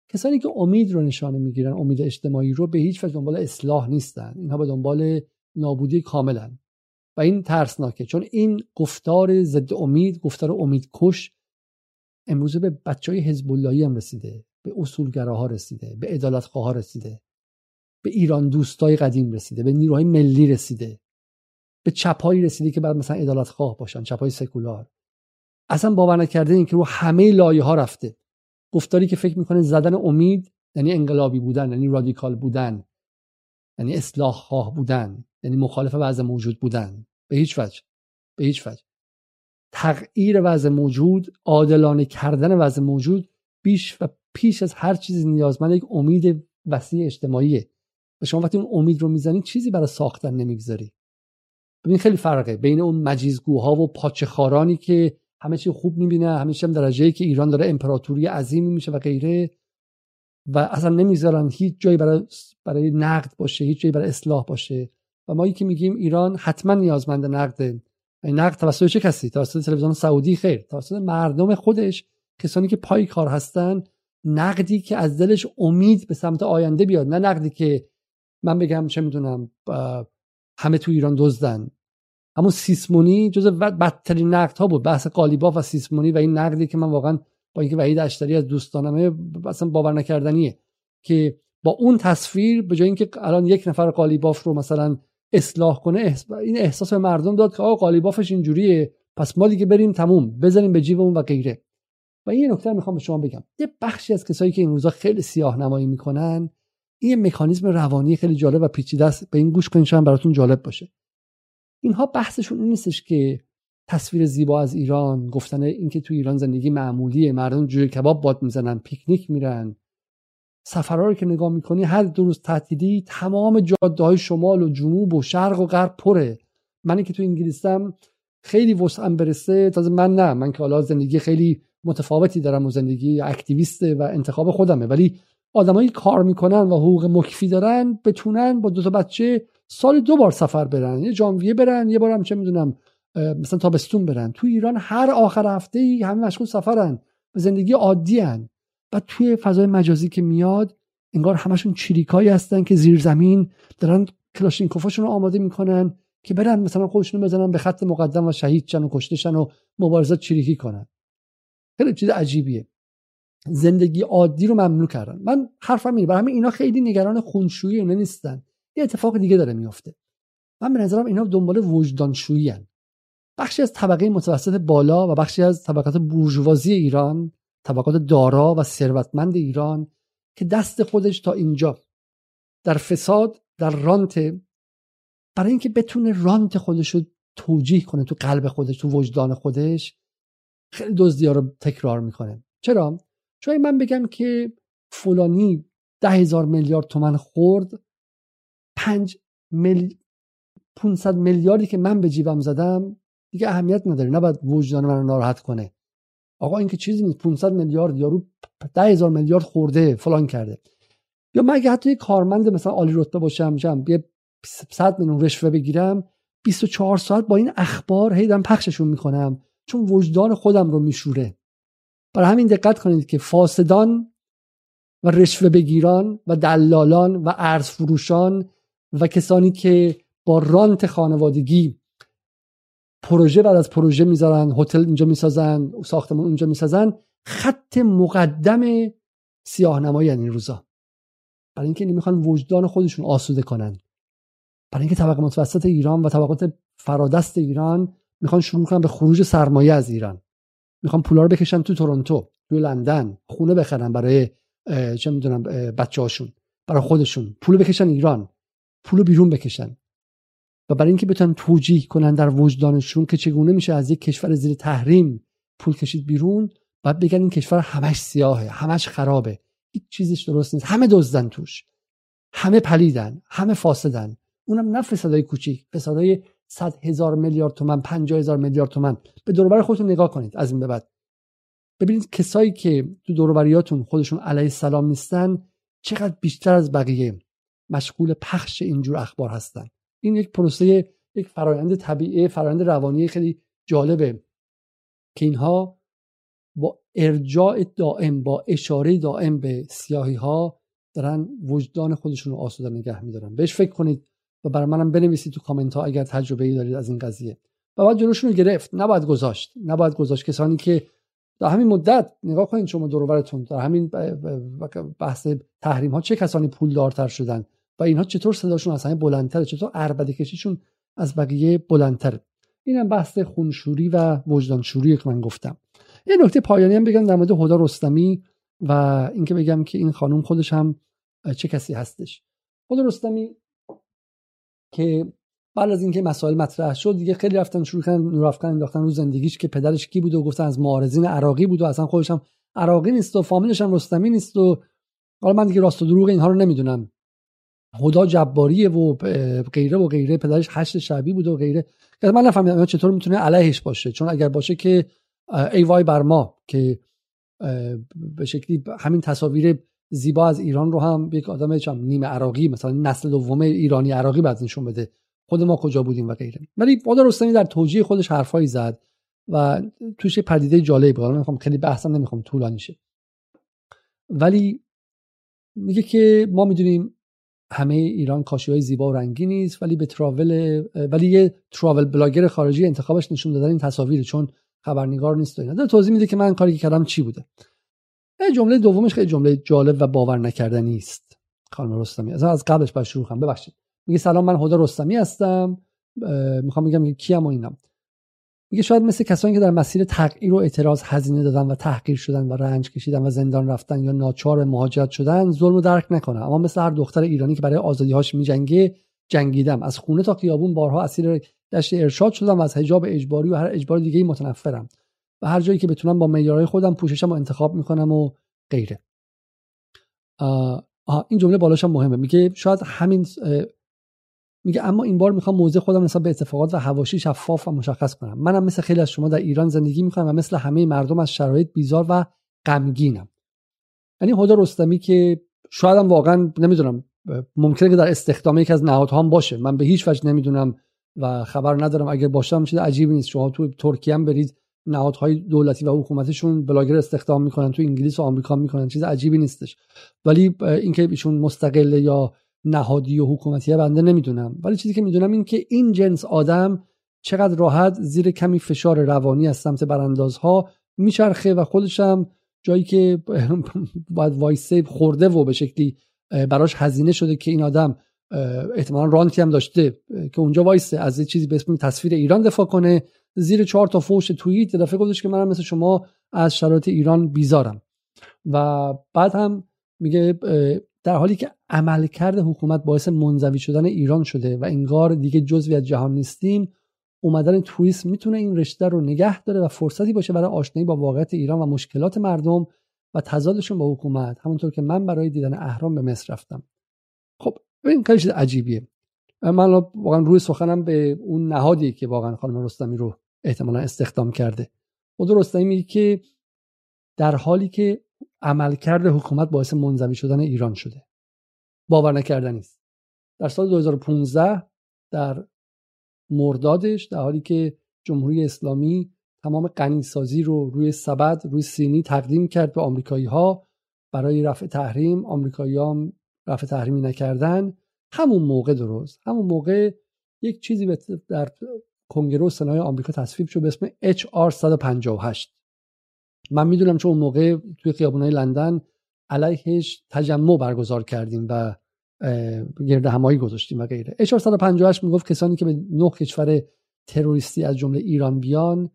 کسانی که امید رو نشانه می‌گیرن امید اجتماعی رو به هیچ وجه دنبال اصلاح نیستن. اینها به دنبال نابودی کاملن. و این ترسناکه چون این گفتار ضد امید گفتار امید کش امروزه به بچه های حزب هم رسیده به اصولگراها رسیده به عدالتخواها رسیده به ایران دوستای قدیم رسیده به نیروهای ملی رسیده. به چپهایی رسیده که بعد مثلا عدالتخواه باشن چپهای سکولار. اصلا باور نکرده این که رو همه لایه ها رفته. گفتاری که فکر می‌کنه زدن امید یعنی انقلابی بودن یعنی رادیکال بودن یعنی اصلاح خواه بودن یعنی مخالف وضع موجود بودن. به هیچ وجه. به هیچ وجه. تغییر وضع موجود عادلانه کردن وضع موجود بیش و پیش از هر چیزی نیازمند یک امید وسیع اجتماعیه. و شما وقتی اون امید رو می‌زنید چیزی برای ساختن نمی‌گذاری. ببین خیلی فرقه بین اون مجیزگوها و پاچخارانی که همه چی خوب می‌بینه همه چی هم درجه که ایران داره امپراتوری عظیمی میشه و غیره و اصلا نمی‌ذارن هیچ جایی برای برای نقد باشه هیچ جایی برای اصلاح باشه. و ما که میگیم ایران حتما نیازمند نقده نقد توسط چه کسی؟ توسط تلویزیون سعودی؟ خیر. توسط مردم خودش. کسانی که پای کار هستن نقدی که از دلش امید به سمت آینده بیاد. نه نقدی که من بگم چه می‌دونم همه تو ایران دزدن. همون سیسمونی جز بدترین نقد ها بود. بحث قالیباف و سیسمونی و این نقدی که من واقعا با اینکه وحید اشتری از دوستانمه اصلا باور نکردنیه که با اون تصویر به جای اینکه الان یک نفر قالیباف رو مثلا اصلاح کنه این احساس به مردم داد که آقا قالیبافش اینجوریه پس ما دیگه بریم تموم بزنیم به جیبمون و غیره. و این نکته می‌خوام به شما بگم. یه بخشی از کسایی که این روزا خیلی سیاه نمایی می‌کنن این مکانیزم روانی خیلی جالب و پیچیده است. به این گوش کنید شاید براتون جالب باشه. اینها بحثشون این نیستش که تصویر زیبا از ایران گفتن اینکه تو ایران زندگی معمولیه مردم جوی کباب باد می‌زنن پیکنیک میرن. سفرها رو که نگاه می‌کنی هر دو روز تعطیلی تمام جاده های شمال و جنوب و شرق و غرب پره. منی که تو انگلیسم خیلی وسعم برسه تازه من نه. من که حالا زندگی خیلی متفاوتی دارم و زندگی اکتیویسته و انتخاب خودمه. ولی آدمایی کار می‌کنن و حقوق مکفی دارن بتونن با دو تا بچه سال دو بار سفر برن. یه جانویه برن یه بارم چه می‌دونم مثلا تابستون برن. تو ایران هر آخر هفته ای همه مشغول سفرن. به زندگی عادی هن. و توی فضای مجازی که میاد انگار همشون چریکایی هستن که زیر زمین دارن کلاشینکوفاشون رو آماده می‌کنن که برن مثلا خودشون بزنن به خط مقدم و شهید شن و کشته و مبارزات چریکی کنن. خیلی چیز عجیبیه. زندگی عادی رو ممنوع کردن. من حرفم اینه. برای همین اینا خیلی نگران خونشویی اونا نیستن. یه اتفاق دیگه داره میفته. من به نظرم اینا دنبال وجدانشویی هن. بخشی از طبقه متوسط بالا و بخشی از طبقات بورژوازی ایران طبقات دارا و ثروتمند ایران که دست خودش تا اینجا. در فساد در رانت. برای اینکه بتونه رانت خودش رو توجیه کنه تو قلب خودش تو وجدان خودش خیلی دزدی رو تکرار می‌کنه. چرا؟ چون من بگم که فلانی ده هزار میلیارد تومن خورد پنج مل... 500 میلیاردی که من به جیبم زدم دیگه اهمیت نداره نباید وجدان من رو ناراحت کنه. آقا این که چیزی نیست 500 میلیارد یارو هزار میلیارد خورده فلان کرده. یا من اگه حتی کارمند مثلا عالی رتبه باشم جم یه 100 میلیون رشوه بگیرم 24 ساعت با این اخبار هی دارم پخششون می‌کنم چون وجدان خودم رو میشوره. برای همین دقت کنید که فاسدان و رشوه بگیران و دلالان و ارز فروشان و کسانی که با رانت خانوادگی پروژه بعد از پروژه می‌ذارن هتل اینجا می‌سازن ساختمان اونجا می‌سازن خط مقدم سیاهنمایی این روزا. برای اینکه می‌خوان وجدان خودشون آسوده کنن. برای اینکه طبقه متوسط ایران و طبقات فرادست ایران می‌خوان شروع کنن به خروج سرمایه از ایران. می‌خوام پولا رو بکشن تو تورنتو تو لندن خونه بخرن برای چه می‌دونم بچه هاشون برای خودشون. پول بکشن ایران پول بیرون بکشن. و برای اینکه بتونن توجیه کنن در وجدانشون که چگونه میشه از یک کشور زیر تحریم پول کشید بیرون بعد بگن این کشور همش سیاهه همش خرابه. هیچ چیزش درست نیست. همه دزدن توش. همه پلیدن همه فاسدن. اونم نه فسادهای کوچیک فسادهای 100 هزار میلیارد تومان، 50 هزار میلیارد تومان. به دوربر خودتون نگاه کنید از این به بعد. ببینید کسایی که تو دوروبریاتون خودشون علیه سلام نیستن چقدر بیشتر از بقیه مشغول پخش اینجور اخبار هستن. این یک پروسه یک فرایند طبیعی فرایند روانی خیلی جالبه که اینها با ارجاع دائم با اشاره دائم به سیاهی ها دارن وجدان خودشون رو آسوده نگه میدارن. بهش فکر کنید و برای منم بنویسید تو کامنت ها اگر تجربه ای دارید از این قضیه. و بعد جلوشون رو گرفت. نباید گذاشت. نباید گذاشت. کسانی که در همین مدت نگاه کنید شما دورورتون در همین بحث تحریم ها چه کسانی پولدارتر شدن و اینها چطور صداشون از همه بلندتره چطور اربده کشیشون از بقیه بلندتره. اینم بحث خونشوری و وجدانشوری که من گفتم. یه نکته پایانی هم بگم در مورد هدا رستمی و اینکه بگم که این خانم خودش هم چه کسی هستش. هدا رستمی که بعد از اینکه مسائل مطرح شد دیگه خیلی رفتن شروع کردن نور انداختن رو زندگیش که پدرش کی بود و گفتن از معارضین عراقی بود و اصلا خودش هم عراقی نیست و فامیلش هم رستمی نیست و حالا من دیگه راست و دروغ اینها رو نمی‌دونم. خدا جباریه و غیره و غیره. پدرش هشت شعبی بود و غیره. من نفهمیدم چطور می‌تونه علیهش باشه. چون اگر باشه که ای وای بر ما که به شکلی همین تصاویر زیبا از ایران رو هم یک آدم نیمه عراقی مثلا نسل دوم ایرانی عراقی بعد نشون بده. خود ما کجا بودیم و غیره. ولی خدا رستمی در توجیه خودش حرفایی زد و توش پدیده جالبی بود. من خیلی بحثم نمی‌خوام طولانی شه. ولی میگه که ما می‌دونیم همه ایران کاشی های زیبا و رنگی نیست ولی به تراول ولی یه تراول بلاگر خارجی انتخابش نشون دادن این تصاویر چون خبرنگار نیست و اینا. توضیح میده که من کاری که کردم چی بوده. جمله دومش خیلی جمله جالب و باور نکردنی است خانم رستمی از از قبلش باید شروع کنم. ببخشید. میگه سلام من هدا رستمی هستم. می‌خوام بگم کیم و اینم میگه شاید مثل کسانی که در مسیر تغییر و اعتراض هزینه دادن و تحقیر شدن و رنج کشیدن و زندان رفتن یا ناچار مهاجرت شدن ظلم و درک نکنم. اما مثل هر دختر ایرانی که برای آزادیهاش میجنگه جنگیدم. از خونه تا خیابون بارها اسیر دشت ارشاد شدم و از حجاب اجباری و هر اجبار دیگه متنفرم. و هر جایی که بتونم با معیارهای خودم پوششم و انتخاب می‌کنم و غیره. این جمله بالاش هم مهمه. میگه شاید همین میگه اما این بار می‌خوام موضع خودم نسبت به اتفاقات و حواشی شفاف و مشخص کنم. منم مثل خیلی از شما در ایران زندگی می‌کنم و مثل همه مردم از شرایط بیزار و غمگینم. یعنی هدا رستمی که شاید هم واقعا نمی‌دونم ممکنه که در استخدام یکی از نهادها باشه. من به هیچ وجه نمی‌دونم و خبر ندارم. اگر باشم چیز عجیبی نیست. شما تو ترکیه هم برید نهادهای دولتی و حکومتشون بلاگر استخدام می‌کنن تو انگلیس و آمریکا می‌کنن چیز عجیبی نیستش. ولی اینکه ایشون مستقل یا نهادی و حکومتی بنده نمی‌دونم. ولی چیزی که می‌دونم این که این جنس آدم چقدر راحت زیر کمی فشار روانی از سمت براندازها میچرخه و خودشم جایی که باید وایسه خورده و به شکلی براش هزینه شده که این آدم احتمالا رانتی هم داشته که اونجا وایسه از چیزی به اسم تصویر ایران دفاع کنه. زیر چهار تا فوش توییت دفعه گذاشت که منم مثل شما از شرایط ایران بیزارم. و بعد هم میگه در حالی که عملکرد حکومت باعث منزوی شدن ایران شده و انگار دیگه جزوی از جهان نیستیم اومدن توریست می‌تونه این رشته رو نگه داره و فرصتی باشه برای آشنایی با واقعیت ایران و مشکلات مردم و تضادشون با حکومت. همونطور که من برای دیدن اهرام به مصر رفتم. خب این خیلی چیز عجیبیه. من واقعا روی سخنم به اون نهادی که واقعا خانم رستمی رو احتمالا استخدام کرده. خود رستمی میگه که در حالی که عملکرد حکومت باعث منزوی شدن ایران شده باور نکردنی است در سال 2015 در مردادش در حالی که جمهوری اسلامی تمام غنیسازی رو روی سبد روی سینی تقدیم کرد به آمریکایی ها برای رفع تحریم آمریکایی رفع تحریمی نکردن. همون موقع درست. همون موقع یک چیزی در کنگره سنای آمریکا تصویب شد به اسم HR 158 من می‌دونم چون اون موقع توی خیابونای لندن علیهش تجمع برگزار کردیم و گرد همایی گذاشتیم و غیره. HR 158 می‌گفت کسانی که به نه کشور تروریستی از جمله ایران بیان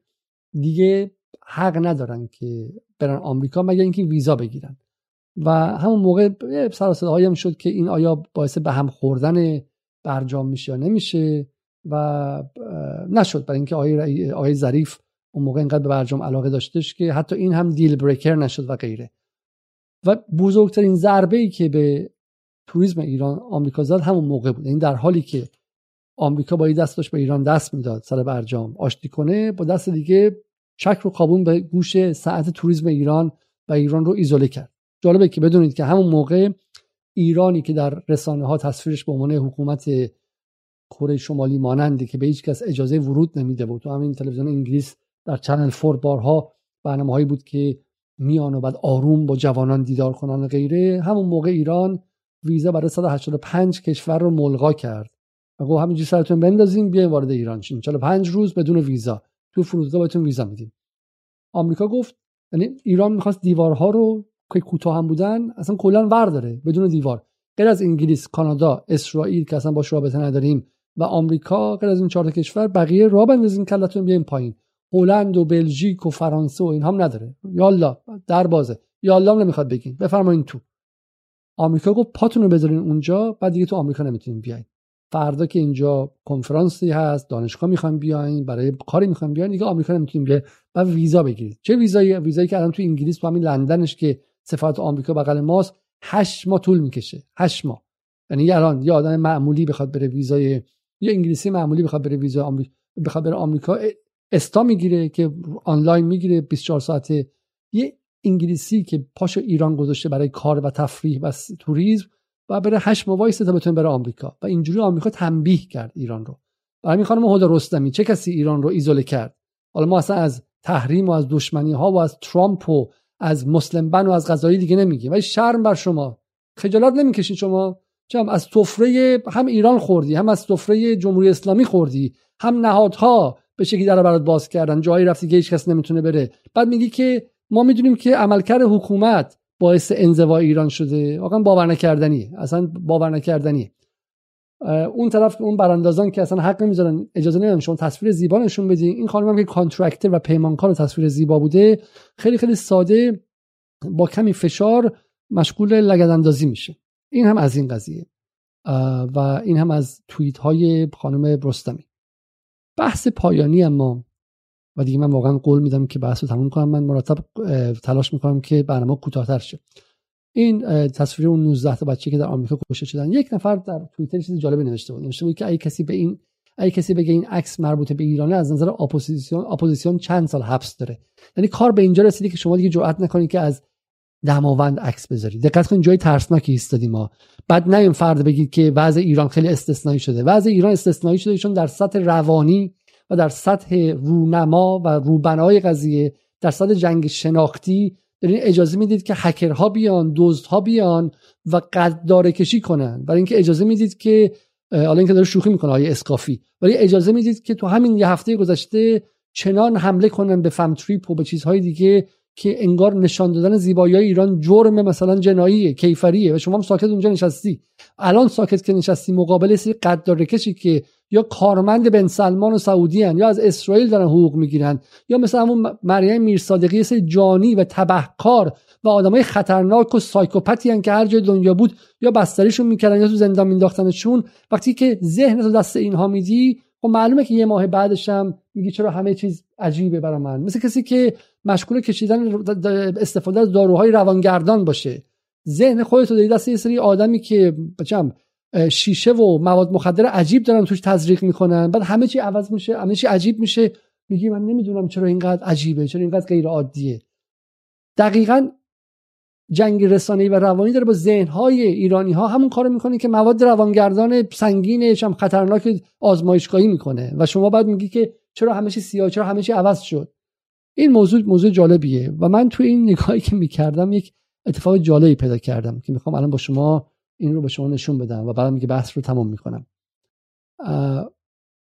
دیگه حق ندارن که برن آمریکا مگر اینکه ویزا بگیرن. و همون موقع سر هم شد که این آیا باعث به هم خوردن برجام میشه یا نمیشه و نشد. برای اینکه آقای آقای ظریف اون موقع اینقدر به برجام علاقه داشتش که حتی این هم دیل بریکر نشد و غیره. و بزرگترین ضربه ای که به توریسم ایران آمریکا زد همون موقع بود. این در حالی که آمریکا با دست داشت به ایران دست می‌داد سر برجام آشتی کنه با دست دیگه چک رو قابون به گوش ساعت توریسم ایران و ایران رو ایزوله کرد. جالبه که بدونید که همون موقع ایرانی که در رسانه ها تصویرش به عنوان حکومت کره شمالی مانندی که به هیچ کس اجازه ورود نمیده بود. تو همین تلویزیون انگلیس در چنل فور بارها برنامه هایی بود که میان و بعد آروم با جوانان دیدار کنن و غیره همون موقع ایران ویزا برای 185 کشور رو ملغا کرد. و گفت همینجوری سرتون بندازیم بیاین وارد ایران شین. 45 روز بدون ویزا. تو فرودگاه بهتون ویزا میدیم. آمریکا گفت یعنی ایران می‌خواست دیوارها رو که کوتاه هم بودن اصلا کلا ور داره بدون دیوار. غیر از انگلیس کانادا اسرائیل که اصلا باش رابطه نداریم و آمریکا غیر از این چهار کشور بقیه راه بندازین کلتون بیاین پایین. هلند و بلژیک و فرانسه و این هم نداره. یالا در بازه. یالا هم نمی‌خواد بگین. بفرمایین تو. آمریکا گفت پاتون رو بذارین اونجا بعد دیگه تو آمریکا نمی‌تونین بیاین. فردا که اینجا کنفرانسی هست دانشگاه می‌خوان بیاین برای کاری می‌خوان بیاین دیگه آمریکا نمی‌تونیم بیاین. بعد ویزا بگیرید. چه ویزایی؟ ویزایی که الان تو انگلیس تو همین لندنش که سفارت آمریکا بغل ماست. 8 ماه طول می‌کشه. 8 ماه. یعنی الان یه آدم معمولی بخواد بره ویزای یه انگلیسی معمولی بخواد بره ویزا آمریکا بخواد بره آمریکا استا می‌گیره که آنلاین می‌گیره 24 ساعته یه انگلیسی که پاشو ایران گذاشته برای کار و تفریح و توریسم و بره هشت ماه وایسه تا بتونه بره آمریکا. و اینجوری آمریکا تنبیه کرد ایران رو. برای همین خانم هدا رستمی چه کسی ایران رو ایزوله کرد؟ حالا ما اصلا از تحریم و از دشمنی ها و از ترامپ و از مسلم بن و از غذایی دیگه نمیگیم ولی شرم بر شما. خجالت نمی‌کشید شما. چم از سفره هم ایران خوردی هم از سفره جمهوری اسلامی خوردی هم نهادها به شکلی در برات باز کردن. جایی رفتی که هیچ کس نمی‌تونه بره. بعد میگی که ما می‌دونیم که عملکرد حکومت باعث انزوای ایران شده. واقعا باور نکردنی اصلا باور نکردنی اون طرف اون براندازان که اصلا حق نمی‌ذارن اجازه نمیدن شما تصویر زیبا نشون بدین این خانم هم که کانترکتر و پیمانکار تصویر زیبا بوده خیلی خیلی ساده با کمی فشار مشغول لگد اندازی میشه. این هم از این قضیه. و این هم از توییت های خانم برستمی بحث پایانی اما و دیگه من واقعا قول میدم که بحث رو تموم کنم. من مرتب تلاش می‌کنم که برنامه کوتاهتر شه. این تصویر اون 19 تا بچه که در آمریکا کشته شدن یک نفر در توییتر چیز جالبی نوشته بود. نوشته بود که اگه کسی به این اگه کسی بگه این عکس مربوط به ایرانه از نظر اپوزیسیون اپوزیسیون چند سال حبس داره. یعنی کار به اینجا رسیده که شما دیگه جرئت نکنید که از دماوند عکس بذارید دقت کنید جای ترسناکی ایستادیم ما. بعد نه فرد بگید که وضع ایران خیلی استثنایی شده. وضع ایران استثنایی شده چون در سطح روانی و در سطح رونما و روبنای قضیه در سطح جنگ شناختی دارین اجازه می‌دید که هکرها بیان دزدها بیان و قدردار کشی کنن. برای اینکه اجازه می‌دید که حالا اینکه داره شوخی می‌کنه آیه اسکافی ولی اجازه می‌دید که تو همین یه هفته گذشته چنان حمله کنن به فمتریپ و به چیزهای دیگه که انگار نشان دادن زیبایی های ایران جرم مثلا جناییه کیفریه و شما هم ساکت اونجا نشستی. الان ساکت که نشستی مقابل سری قدردار کشی که یا کارمند بن سلمان و سعودی هن یا از اسرائیل دارن حقوق می‌گیرن یا مثل همون مریم میرصادقی سری جانی و تبهکار و آدمای خطرناک و سایکوپتی هن که هر جای دنیا بود یا بستریشون می‌کردن یا تو زندان مینداختنشون وقتی که ذهن تو دست اینها میدی خب معلومه که یه ماه بعدش هم میگی چرا همه چیز عجیبه برای من. مثل کسی که مشغول کشیدن استفاده از داروهای روانگردان باشه. ذهن خودت رو دست یه سری آدمی که بچم شیشه و مواد مخدر عجیب دارن توش تزریق می‌کنن. بعد همه چی عوض میشه همه چی عجیب میشه. میگی من نمی‌دونم چرا اینقدر عجیبه چرا اینقدر غیر عادیه دقیقا جنگ رسانه‌ای و روانی داره با ذهن‌های ایرانی ها همون کارو می‌کنه که مواد روانگردان سنگینش هم خطرناک آزمایشگاهی می‌کنه. و شما بعد میگی که چرا همه چی سیاه چرا همه چی عوض شد. این موضوع موضوع جالبیه. و من تو این نگاهی که می‌کردم یک اتفاق جالبی پیدا کردم که می‌خوام الان با شما این رو به شما نشون بدم و بعدم میگه بحث رو تمام می‌کنم.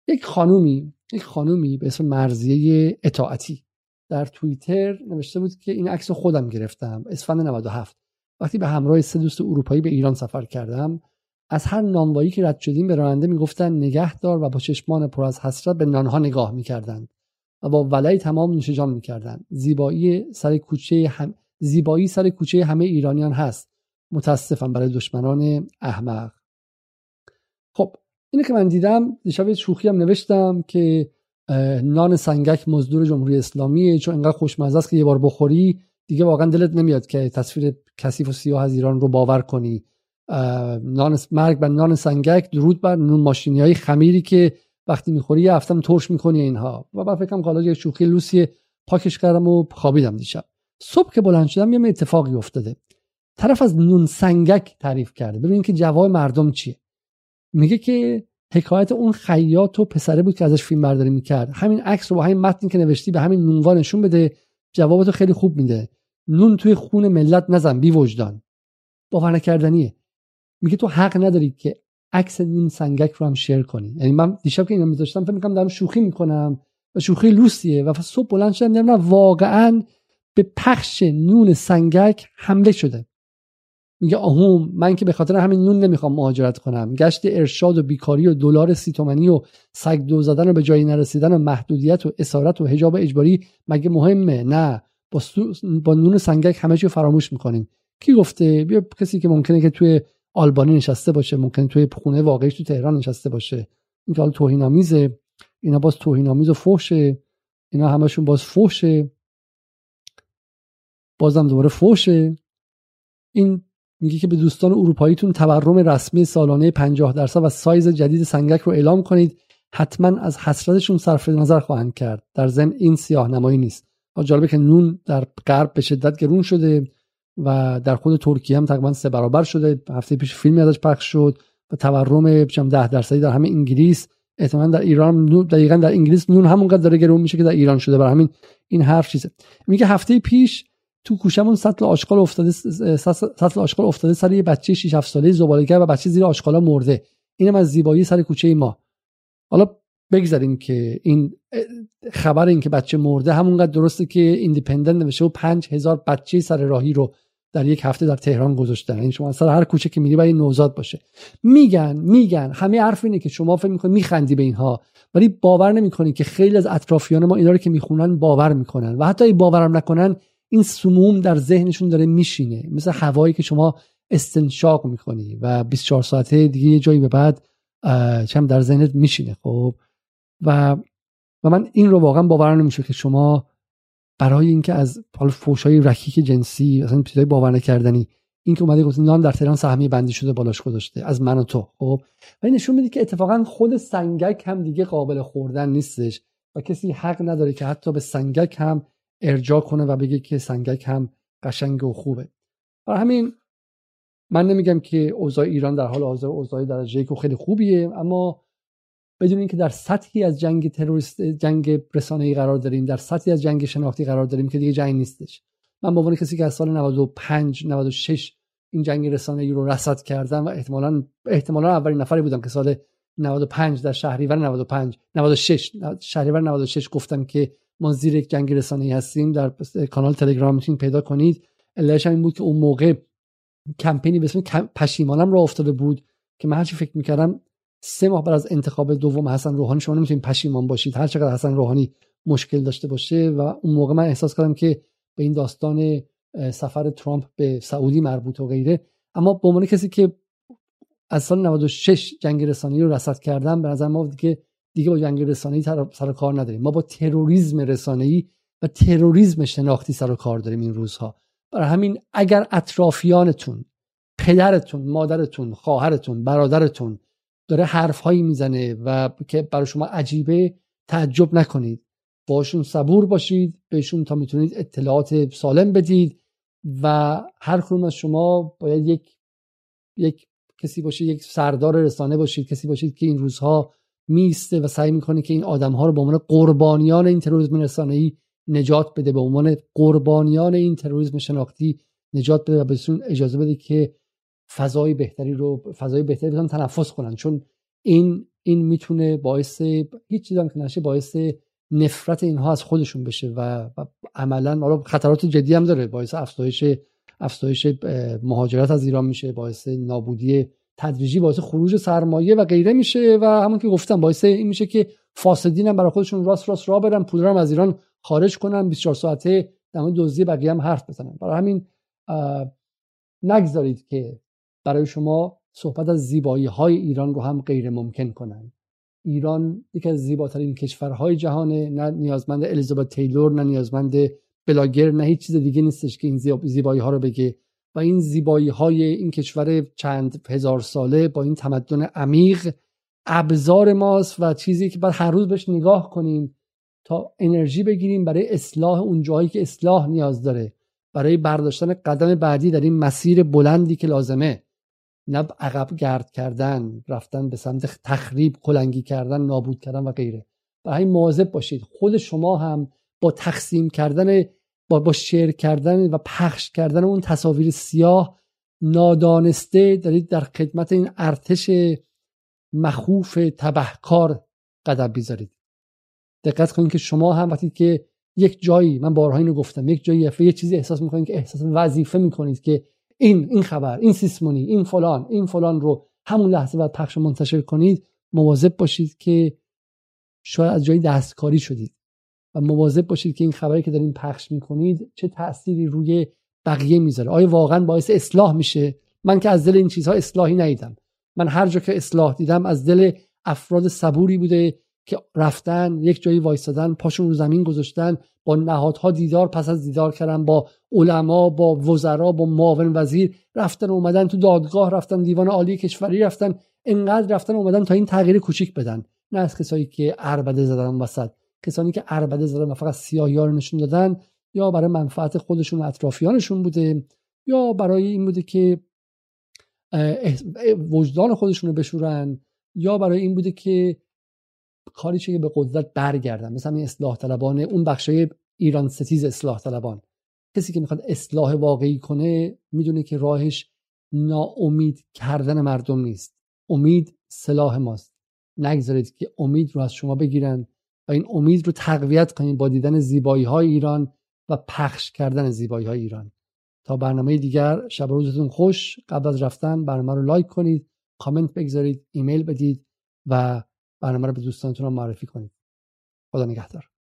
یک خانومی یک خانومی به اسم مرزیه اطاعتی. در توییتر نوشته بود که این عکس خودم گرفتم. اسفند 97 وقتی به همراه سه دوست اروپایی به ایران سفر کردم از هر نانوایی که رد شدیم به راننده می‌گفتن نگهدار و با چشمان پر از حسرت به نانها نگاه می‌کردند و با ولای تمام نوش جان می‌کردند. زیبایی سر کوچه هم... زیبایی سر کوچه همه ایرانیان هست. متاسفم برای دشمنان احمق. خب اینه که من دیدم دیشب شوخی هم نوشتم که نان سنگک مزدور جمهوری اسلامیه. چون انقدر خوشمزه است که یه بار بخوری دیگه واقعا دلت نمیاد که تصویر کثیف و سیاه از ایران رو باور کنی. نان مرگ بر نان سنگک درود بر نون ماشینی های خمیری که وقتی می‌خوری یه هفتم ترش می‌کنی اینها. و بعد فکرم حالا یه شوخی لوسی پاکش کردم و خوابیدم دیشب. صبح که بلند شدم یه اتفاقی افتاده. طرف از نون سنگک تعریف کرده. ببینید که جواب مردم چیه. میگه که حکایت اون خیاط و پسره بود که ازش فیلم برداری می‌کرد. همین عکس رو با همین متنی که نوشتی به همین نونوا نشون بده. جوابتو خیلی خوب میده. نون توی خون ملت نزن بی وجدان. باور نکردنیه. میگه تو حق نداری که عکس نون سنگک رو هم شیر کنی. یعنی من دیشب که اینو میذاشتم فکر می‌کنم دارم شوخی می‌کنم و شوخی لوسیه و صبح بلند شدم واقعا به پخش نون سنگک حمله شده. میگه آهوم من که به خاطر همین نون نمی‌خوام مهاجرت کنم. گشت ارشاد و بیکاری و دلار سی تومنی و سگ دو زدن و به جایی نرسیدن و محدودیت و اسارت و حجاب اجباری مگه مهمه؟ نه. با, با نون سنگک همه چی فراموش می‌کنیم. کی گفته؟ بیا کسی که ممکنه که توی آلبانی نشسته باشه ممکنه توی خونه واقعیش تو تهران نشسته باشه. این حال توهین آمیزه اینا باز توهین آمیز و فحشه. اینا همشون باز فحشه. بازم دوباره فحشه. این میگه که به دوستان اروپاییتون تورم رسمی سالانه 50 درصد و سایز جدید سنگک رو اعلام کنید. حتما از حسرتشون صرف نظر خواهند کرد. در ضمن این سیاه نمایی نیست جالبه که نون در غرب به شدت گرون شده و در خود ترکیه هم تقریبا سه برابر شده. هفته پیش فیلمی ازش پخش شد و تورم 10 درصدی در همه انگلیس. احتمالا در ایران دقیقا در انگلیس نون همونقدر داره گرون میشه که در ایران شده. برای همین این حرف چیزه. میگه هفته پیش تو کوشمون سطل آشغال افتاده سطل آشغال افتاده سر یه بچه 6 7 ساله زباله‌گر و بچه زیر آشغالا مرده. اینم از زیبایی سر کوچه ما. حالا بگذاریم که این خبر این که بچه مرده همونقدر درسته که ایندیپندنت نوشته و 5000 بچه سر راهی رو در یک هفته در تهران گذاشتن. این یعنی شما سر هر کوچه که میری برای نوزاد باشه. میگن میگن همه حرف اینه که شما فکر می‌کنی میخندی به اینها ولی باور نمی‌کنی که خیلی از اطرافیان ما اینا رو که می‌خونن باور می‌کنن. و حتی باورم نکنن این سموم در ذهنشون داره میشینه. مثل هوایی که شما استنشاق می‌کنی و 24 ساعته دیگه یه جایی به بعد چم در ذهنت میشینه خب؟ و و من این رو واقعا باور نمیشه که شما برای اینکه از حال فوشای رکیک جنسی اصلا چیزای باور نکردنی این که اومده گفت نان در تهران سهمیه بندی شده بالاش گذاشته از من و تو خب؟ و نشون میده که اتفاقا خود سنگک هم دیگه قابل خوردن نیستش و کسی حق نداره که حتی به سنگک هم ارجاع کنه و بگه که سنگک هم قشنگ و خوبه. برای همین من نمیگم که اوضاع ایران در حال حاضر اوضاع درجه یک خیلی خوبیه اما بدون اینکه در سطحی از جنگ تروریست جنگ رسانه‌ای قرار داریم در سطحی از جنگ شناختی قرار داریم که دیگه جنگ نیستش. من به عنوان کسی که از سال 95 96 این جنگ رسانه‌ای رو رصد کردم و احتمالاً احتمالاً اولین نفری بودم که سال 95 در شهریور 95 96 شهریور 96 گفتم که ما زیر یک جنگ رسانه‌ای هستیم در کانال تلگرام می‌تونید پیدا کنید. علتش این بود که اون موقع کمپینی به اسم پشیمانم را افتاده بود که من هرچی فکر می‌کردم سه ماه بعد از انتخاب دوم حسن روحانی شما نمی‌تونید پشیمان باشید. هر چقدر حسن روحانی مشکل داشته باشه و اون موقع من احساس کردم که به این داستان سفر ترامپ به سعودی مربوط و غیره. اما به عنوان کسی که از سال 96 جنگ رسانه‌ای رو رصد کردم به نظر ما دیگه دیگه با جنگ رسانه‌ای سر کار نداریم. ما با تروریسم رسانه‌ای و تروریسم شناختی سر و کار داریم این روزها. برای همین اگر اطرافیانتون پدرتون مادرتون خواهرتون برادرتون داره حرفهایی می‌زنه و که برای شما عجیبه تعجب نکنید. باشون صبور باشید بهشون تا می‌تونید اطلاعات سالم بدید و هر کدوم از شما باید یک یک کسی باشید یک سردار رسانه باشید کسی باشید که این روزها میسته و سعی می‌کنه که این آدم ها رو به عنوان قربانیان این تروریسم رسانه‌ای نجات بده به عنوان قربانیان این تروریسم شناختی نجات بده و بهشون اجازه بده که فضای بهتری رو فضای بهتری بتونن تنفس کنن. چون این این می‌تونه باعث هیچ چیزی که نشه باعث نفرت اینها از خودشون بشه و, و عملا حالا خطرات جدی هم داره. باعث افزایش افزایش مهاجرت از ایران میشه باعث نابودی تدریجی باعث خروج سرمایه و غیره میشه و همون که گفتم باعث این میشه که فاسدین هم برای خودشون راست راست راه برن پول هم از ایران خارج کنن 24 ساعته در مورد دزدی بقیه هم حرف بزنن. برای همین نگذارید که برای شما صحبت از زیبایی های ایران رو هم غیر ممکن کنن. ایران یکی از زیباترین کشورهای جهانه نه نیازمند الیزابت تیلور نه نیازمند بلاگر نه هیچ چیز دیگه نیستش که این زیبایی ها رو بگه. و این زیبایی های این کشور چند هزار ساله با این تمدن عمیق ابزار ماست و چیزی که باید هر روز بهش نگاه کنیم تا انرژی بگیریم برای اصلاح اون جایی که اصلاح نیاز داره. برای برداشتن قدم بعدی در این مسیر بلندی که لازمه. نه عقب گرد کردن رفتن به سمت تخریب کلنگی کردن نابود کردن و غیره. برای مواظب باشید. خود شما هم با تقسیم کردن با, با شیر کردن و پخش کردن اون تصاویر سیاه نادانسته دارید در خدمت این ارتش مخوف تبهکار قدم بیذارید دقت کنید که شما هم وقتی که یک جایی من بارها اینو گفتم یک جایی یه چیزی احساس می‌کنید که احساس وظیفه می‌کنید که این این خبر این سیسمونی این فلان این فلان رو همون لحظه بعد پخش منتشر کنید مواظب باشید که شاید از جایی دستکاری شدید. و مواظب باشید که این خبری که دارین پخش می‌کنید چه تأثیری روی بقیه می‌ذاره. آیا واقعا باعث اصلاح میشه؟ من که از دل این چیزها اصلاحی ندیدم. من هر جا که اصلاح دیدم از دل افراد صبوری بوده که رفتن یک جایی وایستادن پاشون رو زمین گذاشتن با نهادها دیدار پس از دیدار کردن با علما با وزرا با معاون وزیر رفتن اومدن تو دادگاه رفتن دیوان عالی کشوری رفتن انقدر رفتن اومدن تا این تغییر کوچیک بدن. نه از کسایی که اربده زدن وسط. کسانی که اربده زدن و فقط سیاهی رو نشون دادن یا برای منفعت خودشون و اطرافیانشون بوده یا برای این بوده که وجدان خودشون رو بشورن یا برای این بوده که کاری که به قدرت برگردن. مثلا این اصلاح طلبان اون بخشای ایران ستیز اصلاح طلبان. کسی که می‌خواد اصلاح واقعی کنه می‌دونه که راهش ناامید کردن مردم نیست. امید سلاح ماست. نگذارید که امید رو از شما بگیرن. و این امید رو تقویت کنید با دیدن زیبایی های ایران و پخش کردن زیبایی های ایران. تا برنامه دیگر شب روزتون خوش. قبل از رفتن برنامه رو لایک کنید کامنت بگذارید ایمیل بدید و برنامه رو به دوستانتون معرفی کنید. خدا نگهدار.